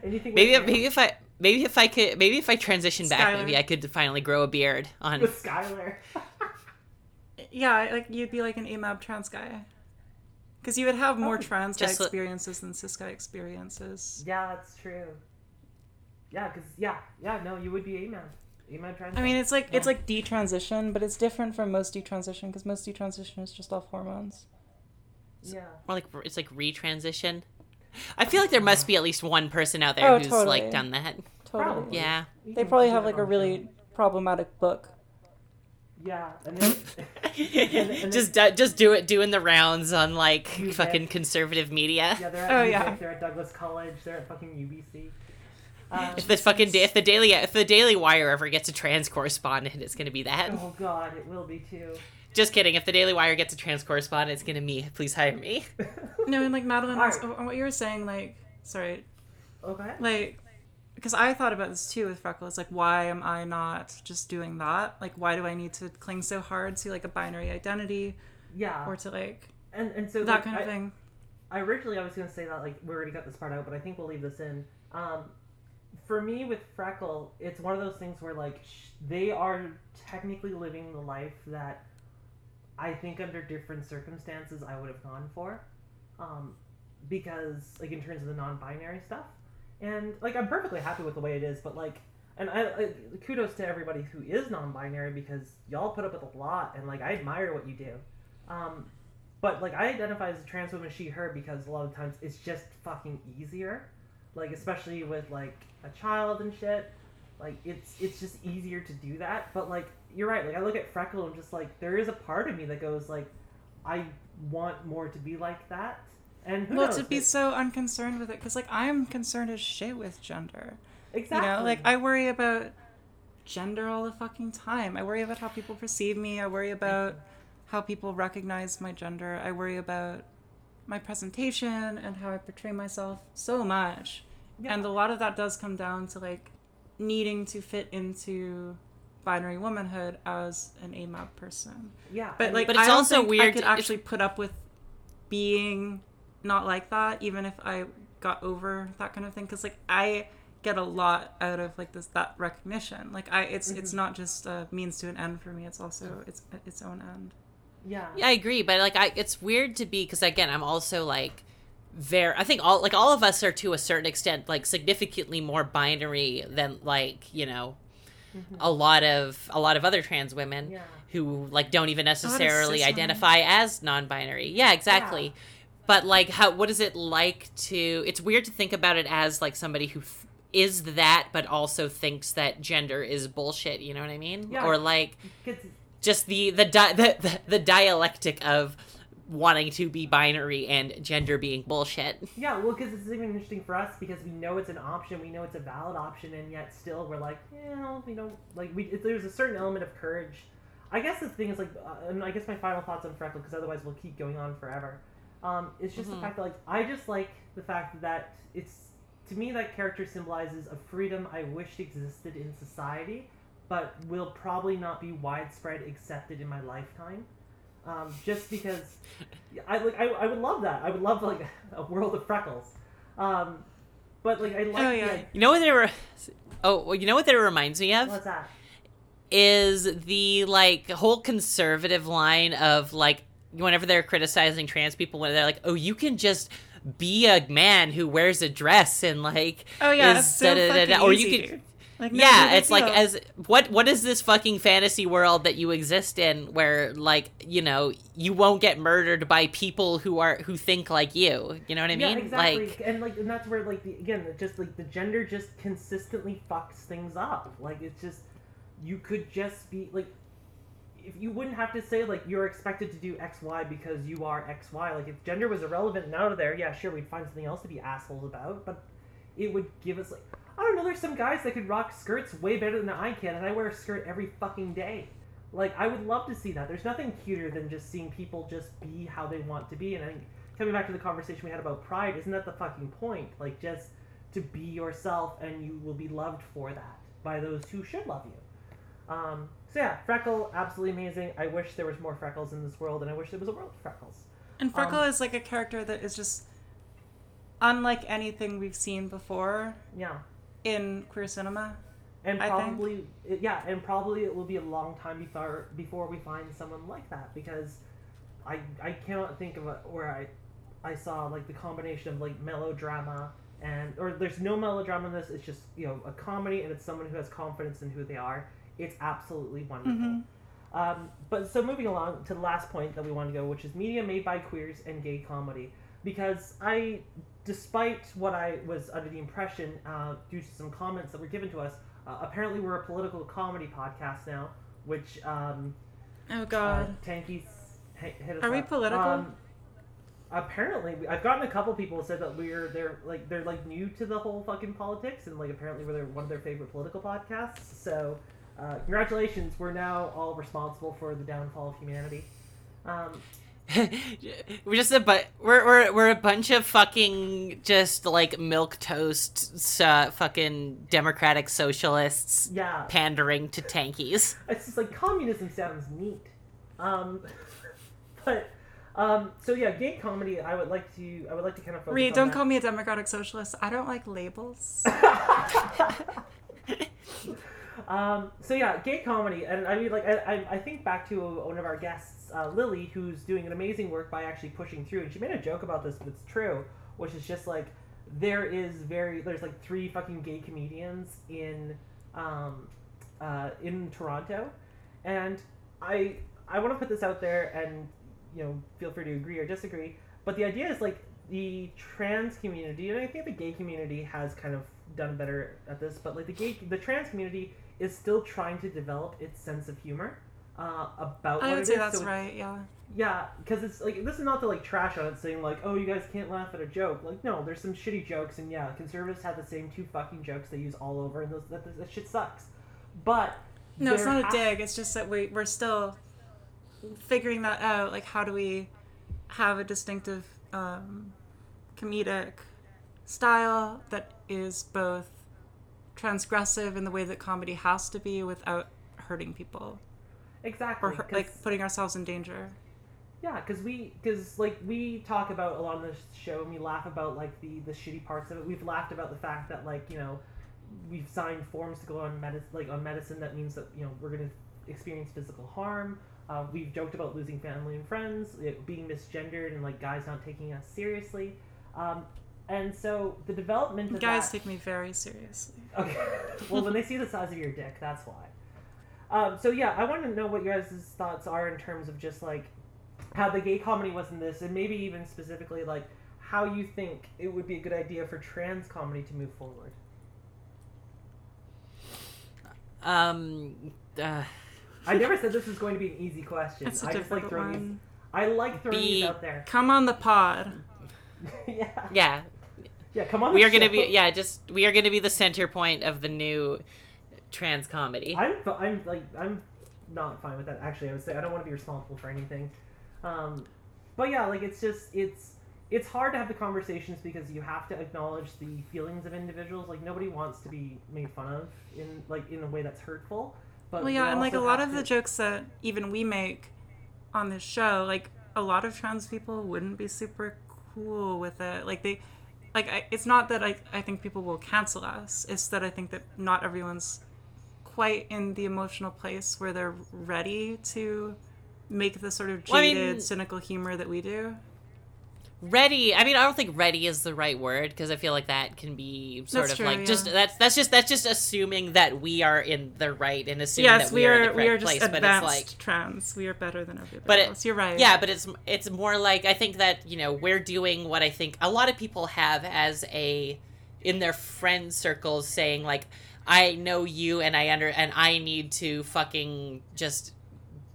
Anything Maybe. with Maybe if I. Maybe if I could. Maybe if I transition back, maybe I could finally grow a beard on. with Skylar. Yeah, like you'd be like an AMAB trans guy. Because you would have more Oh, trans guy just experiences than cis guy experiences. yeah, that's true. Yeah, because yeah, yeah, no, you would be Amen. Amen trans. I mean, it's like it's Yeah. like detransition, but it's different from most detransition because most detransition is just off hormones. yeah. More like it's like retransition. I feel like there must be at least one person out there Oh, who's totally. like done that. Totally. Yeah. They probably have like a really problematic book. Yeah, and then and just do, just do it doing the rounds on like You fucking conservative media. yeah, they're at Oh, UVic, yeah. they're at Douglas College, they're at fucking UBC. Um, If the fucking if the daily if the Daily Wire ever gets a trans correspondent, it's gonna be that. oh god, it will be too. Just kidding. If the Daily Wire gets a trans correspondent, it's gonna be me. Please hire me. No, and like Madeline, was, Alright. oh, what you were saying, like, sorry, okay. like, because I thought about this too with Freckle. It's like, why am I not just doing that? Like, why do I need to cling so hard to like a binary identity Yeah, or to like and and so that like, kind of I, thing? I originally I was gonna say that like we already got this part out, but I think we'll leave this in. Um, for me with Freckle, it's one of those things where like sh- they are technically living the life that I think under different circumstances I would have gone for, um, because like in terms of the non-binary stuff, and like I'm perfectly happy with the way it is, but like. And I, I kudos to everybody who is non-binary because y'all put up with a lot, and like I admire what you do. Um, but like I identify as a trans woman, she, her, because a lot of times it's just fucking easier. Like especially with like a child and shit. Like it's it's just easier to do that. But like you're right. Like I look at Freckle and just like there is a part of me that goes like I want more to be like that. And who well, knows? to be It- so unconcerned with it, because like I'm concerned as shit with gender. exactly. You know, like I worry about gender all the fucking time. I worry about how people perceive me. I worry about how people recognize my gender. I worry about my presentation and how I portray myself so much. Yeah. And a lot of that does come down to like needing to fit into binary womanhood as an AMAB person. yeah. But like, But I it's don't also think I could actually put up with being not like that, even if I got over that kind of thing. Because like I get a lot out of like this that recognition. Like I, it's it's mm-hmm. not just a means to an end for me. It's also it's its own end. yeah. Yeah, I agree, but like I it's weird to be because again, I'm also like very I think all like all of us are to a certain extent like significantly more binary than like, you know, mm-hmm. a lot of a lot of other trans women Yeah. who like don't even necessarily identify as non-binary. Yeah, exactly. Yeah. But like how what is it like to it's weird to think about it as like somebody who f- is that but also thinks that gender is bullshit, you know what I mean? Yeah. Or like just the the, di- the the the dialectic of wanting to be binary and gender being bullshit. Yeah, well, because it's even interesting for us because we know it's an option, we know it's a valid option, and yet still we're like, you know, we don't like we. There's a certain element of courage. I guess the thing is like, uh, and I guess my final thoughts on Freckle, because otherwise we'll keep going on forever. Um, it's just Mhm. the fact that like I just like the fact that it's to me that character symbolizes a freedom I wished existed in society, but will probably not be widespread accepted in my lifetime. Um, just because I like I, I would love that. I would love like a world of freckles. Um, but like I like Oh, yeah. You know what they re- Oh, well, you know what that reminds me of what's that? is the like whole conservative line of like whenever they're criticizing trans people when they're like, "Oh, you can just be a man who wears a dress and like Oh yeah, is so da-da-da-da," or you can. Like, no yeah it's like as what what is this fucking fantasy world that you exist in where like you know you won't get murdered by people who are who think like you you know what i yeah, mean exactly. like and like and that's where like the, again just like the gender just consistently fucks things up. Like it's just you could just be like if you wouldn't have to say like you're expected to do X Y because you are X Y. Like if gender was irrelevant and out of there, yeah, sure we'd find something else to be assholes about, but it would give us like I don't know. There's some guys that could rock skirts way better than I can, and I wear a skirt every fucking day. Like I would love to see that. There's nothing cuter than just seeing people just be how they want to be. And I think coming back to the conversation we had about pride, isn't that the fucking point? Like just to be yourself, and you will be loved for that by those who should love you. Um, so yeah, Freckle, absolutely amazing. I wish there was more Freckles in this world, and I wish there was a world of Freckles. And Freckle um, is like a character that is just unlike anything we've seen before Yeah. in queer cinema. And probably, it- yeah, and probably it will be a long time before before we find someone like that because I I cannot think of a where I I saw like the combination of like melodrama and or there's no melodrama in this. It's just you know a comedy and it's someone who has confidence in who they are. It's absolutely wonderful. Mhm. Um, but so moving along to the last point that we want to go, which is media made by queers and gay comedy, because I, despite what I was under the impression uh, due to some comments that were given to us, uh, apparently we're a political comedy podcast now, which um, Oh uh, god. Tankies hit, hit us Are we political? Um, apparently, we- I've gotten a couple people said that we're they're like they're like new to the whole fucking politics and like apparently we're their, one of their favorite political podcasts. So, uh, congratulations, we're now all responsible for the downfall of humanity. Um, we're just a but we're, we're we're a bunch of fucking just like milquetoast uh, fucking democratic socialists yeah, pandering to tankies it's just like communism sounds neat. Um, but um, so yeah, gay comedy. I would like to I would like to kind of focus. Reed, on don't that. call me a democratic socialist. I don't like labels. Um, so yeah, gay comedy, and I mean, like, I, I, think back to one of our guests, uh, Lily, who's doing an amazing work by actually pushing through, and she made a joke about this, but it's true, which is just like there is very there's like three fucking gay comedians in um, uh, in Toronto, and I I want to put this out there, and you know, feel free to agree or disagree, but the idea is like the trans community, and I think the gay community has kind of done better at this, but like the gay, the trans community is still trying to develop its sense of humor uh, about I what would it say is. that's So right. Yeah. Yeah, because it's like this is not to like trash on it, saying like, oh, you guys can't laugh at a joke. Like, no, there's some shitty jokes, and yeah, conservatives have the same two fucking jokes they use all over, and those that, that shit sucks. But No, it's not a dig. It's just that we we're still figuring that out. Like, how do we have a distinctive um, comedic style that is both transgressive in the way that comedy has to be without hurting people Exactly. or 'cause- like putting ourselves in danger. Yeah, because we, because like we talk about a lot on this show, and we laugh about like the the shitty parts of it. We've laughed about the fact that like you know, we've signed forms to go on medicine, like on medicine. That means that you know we're gonna experience physical harm. Uh, we've joked about losing family and friends, it being misgendered, and like guys not taking us seriously. Um, and so the development of Guys that, take me very seriously. Okay. well, when they see the size of your dick, that's why. Um, so yeah, I want to know what your guys' thoughts are in terms of just like how the gay comedy was in this, and maybe even specifically like how you think it would be a good idea for trans comedy to move forward. Um, uh, I never said this was going to be an easy question. It's a I just like difficult throwing these. one. I like throwing these out there. Come on the pod. yeah. yeah, Yeah. Come on. we are gonna be yeah, just we are gonna be the center point of the new trans comedy. I'm, I'm like, I'm not fine with that. Actually, I would say I don't want to be responsible for anything. Um, but yeah, like it's just it's it's hard to have the conversations because you have to acknowledge the feelings of individuals. Like nobody wants to be made fun of in like in a way that's hurtful. But Well, yeah, we and like a lot have of the jokes that even we make on this show, like a lot of trans people wouldn't be super cool with it. Like they, like I, it's not that I I think people will cancel us. It's that I think that not everyone's quite in the emotional place where they're ready to make the sort of jaded, Well, I mean- cynical humor that we do. Ready i mean i don't think ready is the right word because i feel like that can be sort That's of true, like yeah. just that's that's just that's just assuming that we are in the right and assuming Yes, that we we, are, in are the we are just place but advanced it's like trans. We are better than everybody But it- else. You're right. yeah but it's it's more like i think that you know we're doing what i think a lot of people have as a in their friend circles saying like i know you and i under and i need to fucking just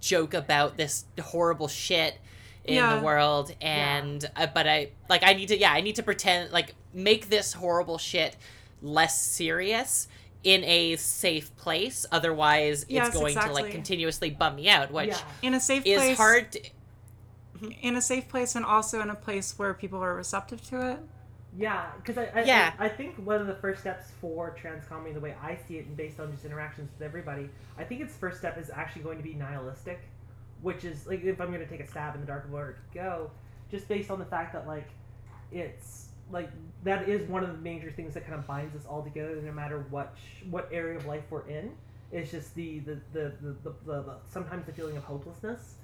joke about this horrible shit in Yeah. the world and uh, but i like i need to yeah i need to pretend like make this horrible shit less serious in a safe place otherwise Yes, it's going to like continuously bum me out which yeah. in a safe is place. hard to, in a safe place and also in a place where people are receptive to it. Yeah, because I, I, Yeah. I, I think one of the first steps for trans comedy, the way I see it, and based on just interactions with everybody, I think its first step is actually going to be nihilistic, which is like if I'm going to take a stab in the dark of where to go, just based on the fact that like it's like that is one of the major things that kind of binds us all together, no matter what sh- what area of life we're in. It's just the the the, the, the, the, the sometimes the feeling of hopelessness.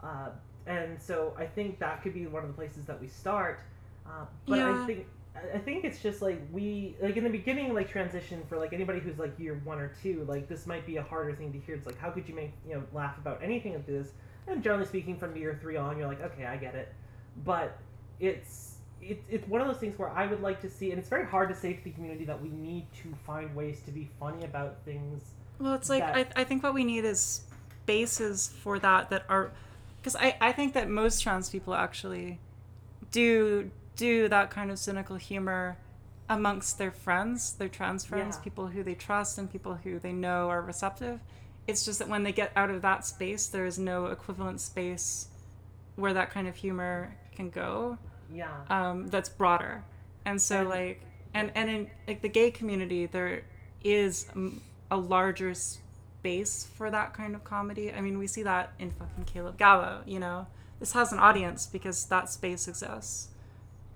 Uh, and so I think that could be one of the places that we start. Uh, but Yeah. I think I think it's just like we like in the beginning like transition for like anybody who's like year one or two like this might be a harder thing to hear. It's like how could you make you know laugh about anything of this? And generally speaking, from year three on, you're like okay, I get it. But it's it, it's one of those things where I would like to see, and it's very hard to say to the community that we need to find ways to be funny about things. Well, it's like that- I, I think what we need is bases for that that are because I, I think that most trans people actually do do that kind of cynical humor amongst their friends, their trans friends, Yeah. people who they trust and people who they know are receptive. It's just that when they get out of that space, there is no equivalent space where that kind of humor can go Yeah. um, that's broader. And so, And- like, and and in like the gay community, there is um, a larger space for that kind of comedy. I mean, we see that in fucking Caleb Gallo. You know, this has an audience because that space exists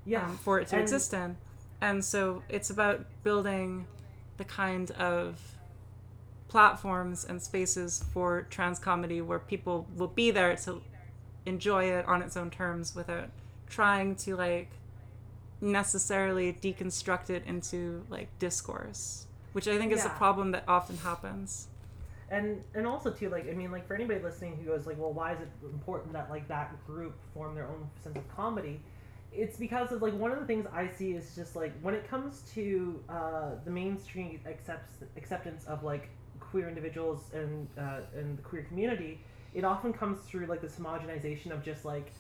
yeah. um, for it to And- exist in. And so it's about building the kind of platforms and spaces for trans comedy where people will be there to enjoy it on its own terms without trying to like necessarily deconstruct it into like discourse which i think is a problem that often happens and and also too like i mean like for anybody listening who goes like well why is it important that like that group form their own sense of comedy it's because of like one of the things I see is just like when it comes to uh, the mainstream accepts acceptance of like queer individuals and uh, and the queer community, it often comes through like this homogenization of just like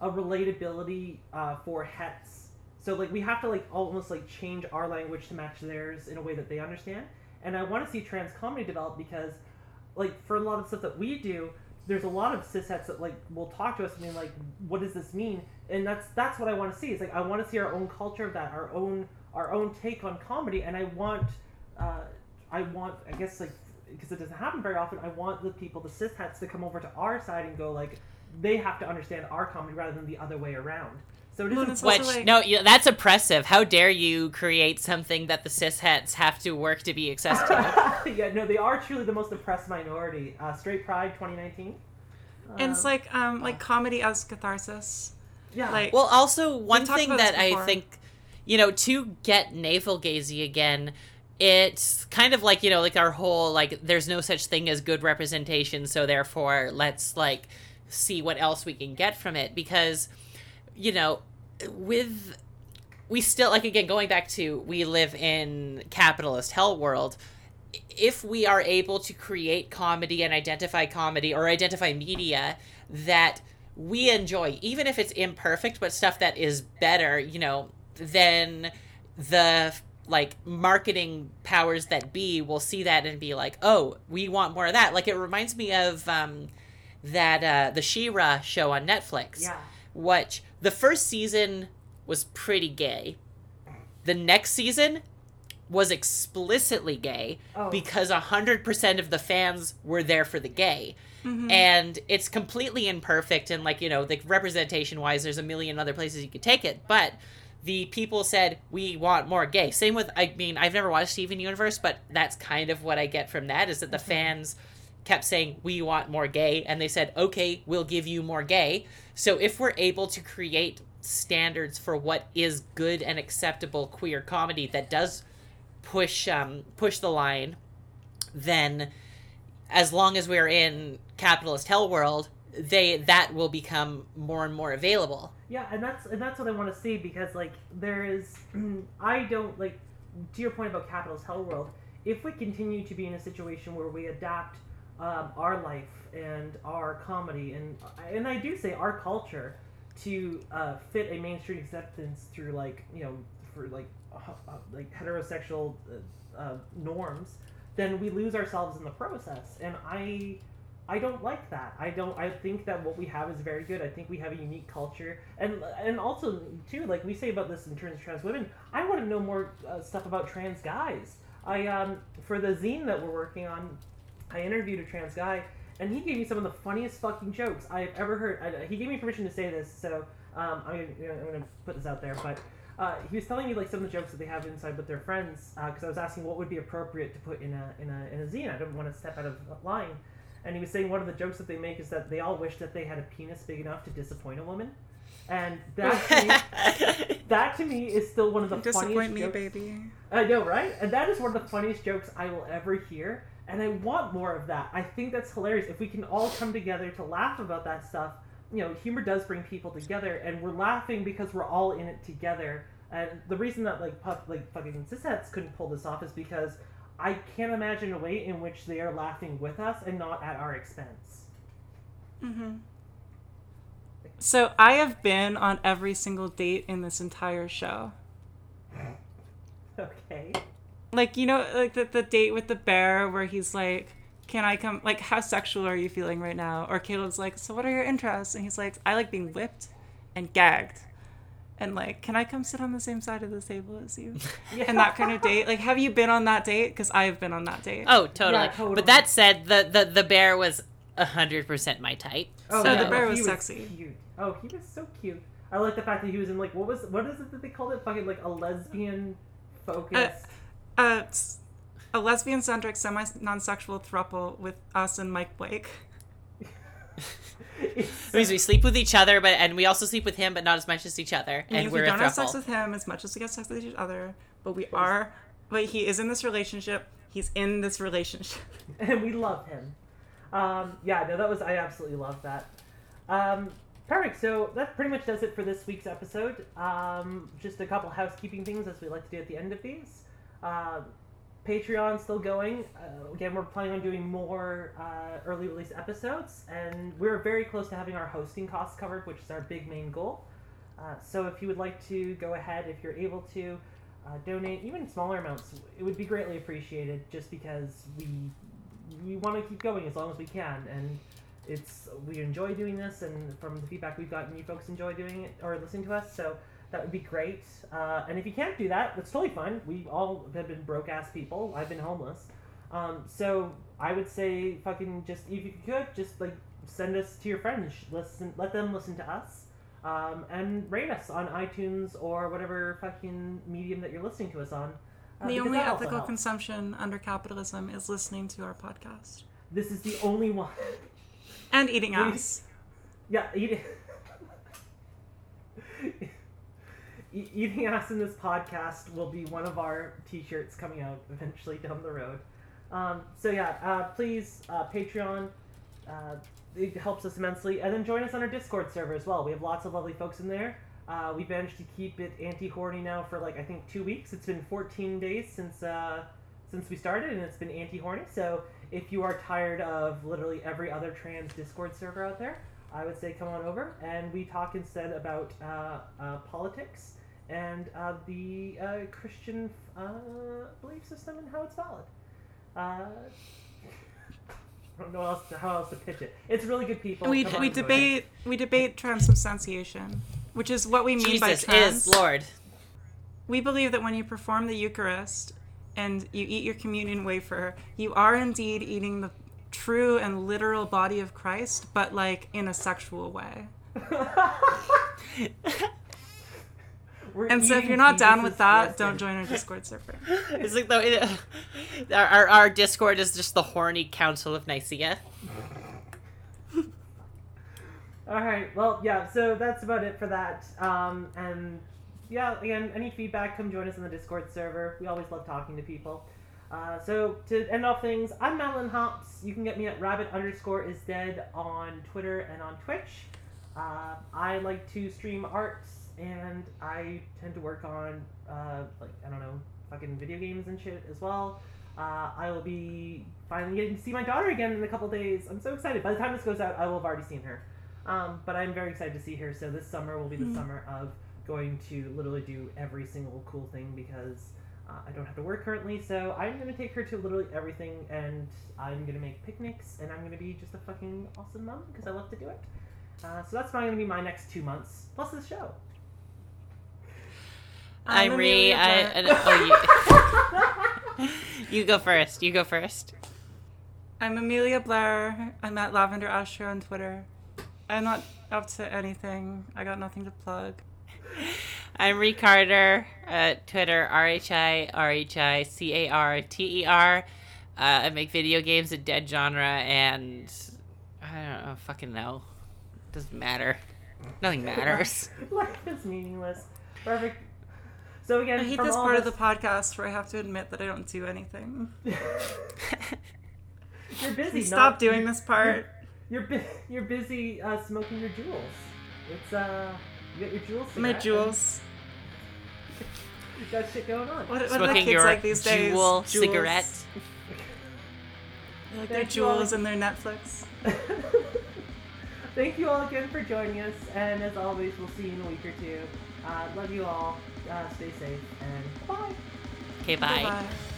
a relatability uh, for hets. So like we have to like almost like change our language to match theirs in a way that they understand. And I want to see trans comedy develop because like for a lot of stuff that we do, there's a lot of cis cishets that like will talk to us and be like, what does this mean? And that's that's what I want to see. It's like I want to see our own culture of that, our own our own take on comedy, and I want uh, I want I guess like because it doesn't happen very often. I want the people, the cishets, to come over to our side and go like they have to understand our comedy rather than the other way around. So it Well, isn't and it's also, Which like- no, yeah, that's oppressive. How dare you create something that the cis cishets have to work to be accessible? yeah, no, they are truly the most oppressed minority. Uh, Straight Pride 2019. And it's Um, like um like comedy as catharsis. Yeah, like- Well, also one thing that I think, you know, to get navel gazy again, it's kind of like you know, like our whole like, there's no such thing as good representation, so therefore let's like see what else we can get from it. Because, you know, with we still like again going back to we live in capitalist hell world if we are able to create comedy and identify comedy or identify media that we enjoy, even if it's imperfect, but stuff that is better, you know, then the like marketing powers that be will see that and be like, oh, we want more of that. Like it reminds me of um, that uh, the She-Ra show on Netflix yeah. which the first season was pretty gay. The next season was explicitly gay Oh. because 100% of the fans were there for the gay. And it's completely imperfect and like, you know, like representation wise there's a million other places you could take it, but the people said we want more gay. Same with I mean, I've never watched Steven Universe, but that's kind of what I get from that is that the fans kept saying we want more gay. And they said okay we'll give you more gay. So if we're able to create standards for what is good and acceptable queer comedy that does push um push the line then as long as we're in capitalist hell world they that will become more and more available Yeah, and that's and that's what I want to see because like there is, I don't like to your point about capitalist hell world. If we continue to be in a situation where we adapt um, our life and our comedy and and I do say our culture to uh, fit a mainstream acceptance through like you know for like uh, uh, like heterosexual uh, uh, norms, then we lose ourselves in the process. And I I don't like that. I don't. I think that what we have is very good. I think we have a unique culture, and and also too, like we say about this in terms of trans women. I want to know more uh, stuff about trans guys. I um for the zine that we're working on, I interviewed a trans guy, and he gave me some of the funniest fucking jokes I've ever heard. I, he gave me permission to say this, so um, I'm gonna, I'm gonna put this out there, but. Uh, he was telling me like some of the jokes that they have inside with their friends because I was asking what would be appropriate to put in a in a in a zine. I didn't want to step out of line, and he was saying one of the jokes that they make is that they all wish that they had a penis big enough to disappoint a woman, and that to me, that to me is still one of the funniest. Disappoint funniest me, jokes. baby. I know, right? And that is one of the funniest jokes I will ever hear, and I want more of that. I think that's hilarious. If we can all come together to laugh about that stuff, you know, humor does bring people together, and we're laughing because we're all in it together. And the reason that like puff, like fucking cishets couldn't pull this off is because I can't imagine a way in which they are laughing with us and not at our expense. Mm-hmm. So I have been on every single date in this entire show. Okay. Like you know, like the, the date with the bear where he's like, "Can I come? Like, how sexual are you feeling right now?" Or Caleb's like, "So what are your interests?" And he's like, "I like being whipped and gagged." And like, can I come sit on the same side of the table as you? Yeah. And that kind of date. Like, have you been on that date? Because I've been on that date. oh totally. Yeah, totally. but that said the the, the bear was 100% my type Oh, So so the bear he was sexy. Cute. Oh, he was so cute. I like the fact that he was in like what was what is it that they called it? Fucking like a lesbian focus. Uh, s- a lesbian centric, semi non sexual throuple with us and Mike Blake. It means we sleep with each other, but and we also sleep with him, but not as much as each other. And we're we don't have sex with him as much as we get sex with each other, but we are. But he is in this relationship. He's in this relationship. and we love him. Um, yeah, no, that was I absolutely love that. Um, Perfect. So that pretty much does it for this week's episode. Um, just a couple housekeeping things as we like to do at the end of these. Uh, Patreon still going. Uh, again, we're planning on doing more uh, early release episodes, and we're very close to having our hosting costs covered, which is our big main goal. Uh, so if you would like to go ahead, if you're able to uh, donate even smaller amounts, it would be greatly appreciated. Just because we we want to keep going as long as we can, and it's we enjoy doing this, and from the feedback we've gotten, you folks enjoy doing it or listening to us. So that would be great. Uh, and if you can't do that, that's totally fine. We all have been broke ass people. I've been homeless. Um, so I would say fucking just if you could just like send us to your friends, listen, let them listen to us, um, and rate us on iTunes or whatever fucking medium that you're listening to us on. uh, the only ethical consumption under capitalism is listening to our podcast This is the only one. and eating ass. Yeah, eating. Eating ass in this podcast will be one of our T-shirts coming out eventually down the road. Um, so yeah, uh, please uh, Patreon. Uh, it helps us immensely, and then join us on our Discord server as well. We have lots of lovely folks in there. Uh, we managed to keep it anti-horny now for like I think two weeks. It's been 14 days since uh, since we started, and it's been anti-horny. So if you are tired of literally every other trans Discord server out there, I would say come on over and we talk instead about uh, uh, politics and uh, the uh, Christian uh, belief system and how it's valid. Uh, I don't know else to, how else to pitch it. It's really good people. we Come on, we join debate we debate transubstantiation, which is what we mean by trans. is Lord. We believe that when you perform the Eucharist and you eat your communion wafer, you are indeed eating the true and literal body of Christ, but like in a sexual way. We're And so if you're not down with that, blessing. don't join our Discord server. It's like the our, our our Discord is just the horny Council of Nicaea. All right. Well, yeah. So that's about it for that. Um, and yeah, again, any feedback, come join us in the Discord server. We always love talking to people. Uh, so to end off things, I'm Madeline Hops. You can get me at rabbit underscore is dead on Twitter and on Twitch. Uh, I like to stream arts, and I tend to work on uh, like I don't know, fucking video games and shit as well. Uh, I will be finally getting to see my daughter again in a couple days. I'm so excited. By the time this goes out, I will have already seen her. Um, but I'm very excited to see her. So this summer will be the Mhm. summer of going to literally do every single cool thing because uh, I don't have to work currently. So I'm gonna take her to literally everything, and I'm gonna make picnics, and I'm gonna be just a fucking awesome mom because I love to do it. Uh, so that's probably gonna be my next two months plus this show. I'm Rhi. Amelia I, uh, oh, you, you go first. You go first. I'm Amelia Blair. I'm at Lavender Asher on Twitter. I'm not up to anything. I got nothing to plug. I'm Rhi Carter. Uh, Twitter R H I R H I C A R T E R. Uh, make video games of dead genre, and I don't know, fucking know. Doesn't matter. Nothing matters. Life is meaningless. Perfect. So again, I hate this all part of the podcast where I have to admit that I don't do anything. You're busy. Please not- stop doing this part. You're bu- you're busy uh, smoking your Juuls. It's uh, you got your jewels. My jewels. and You got shit going on. What, what are the Smoking kids your like these days? jewel Juuls. cigarette. They like their Thank you Juuls and their Netflix. Thank you all again for joining us, and as always, we'll see you in a week or two. Uh, love you all. Uh, stay safe, and bye. Okay, bye. Bye-bye.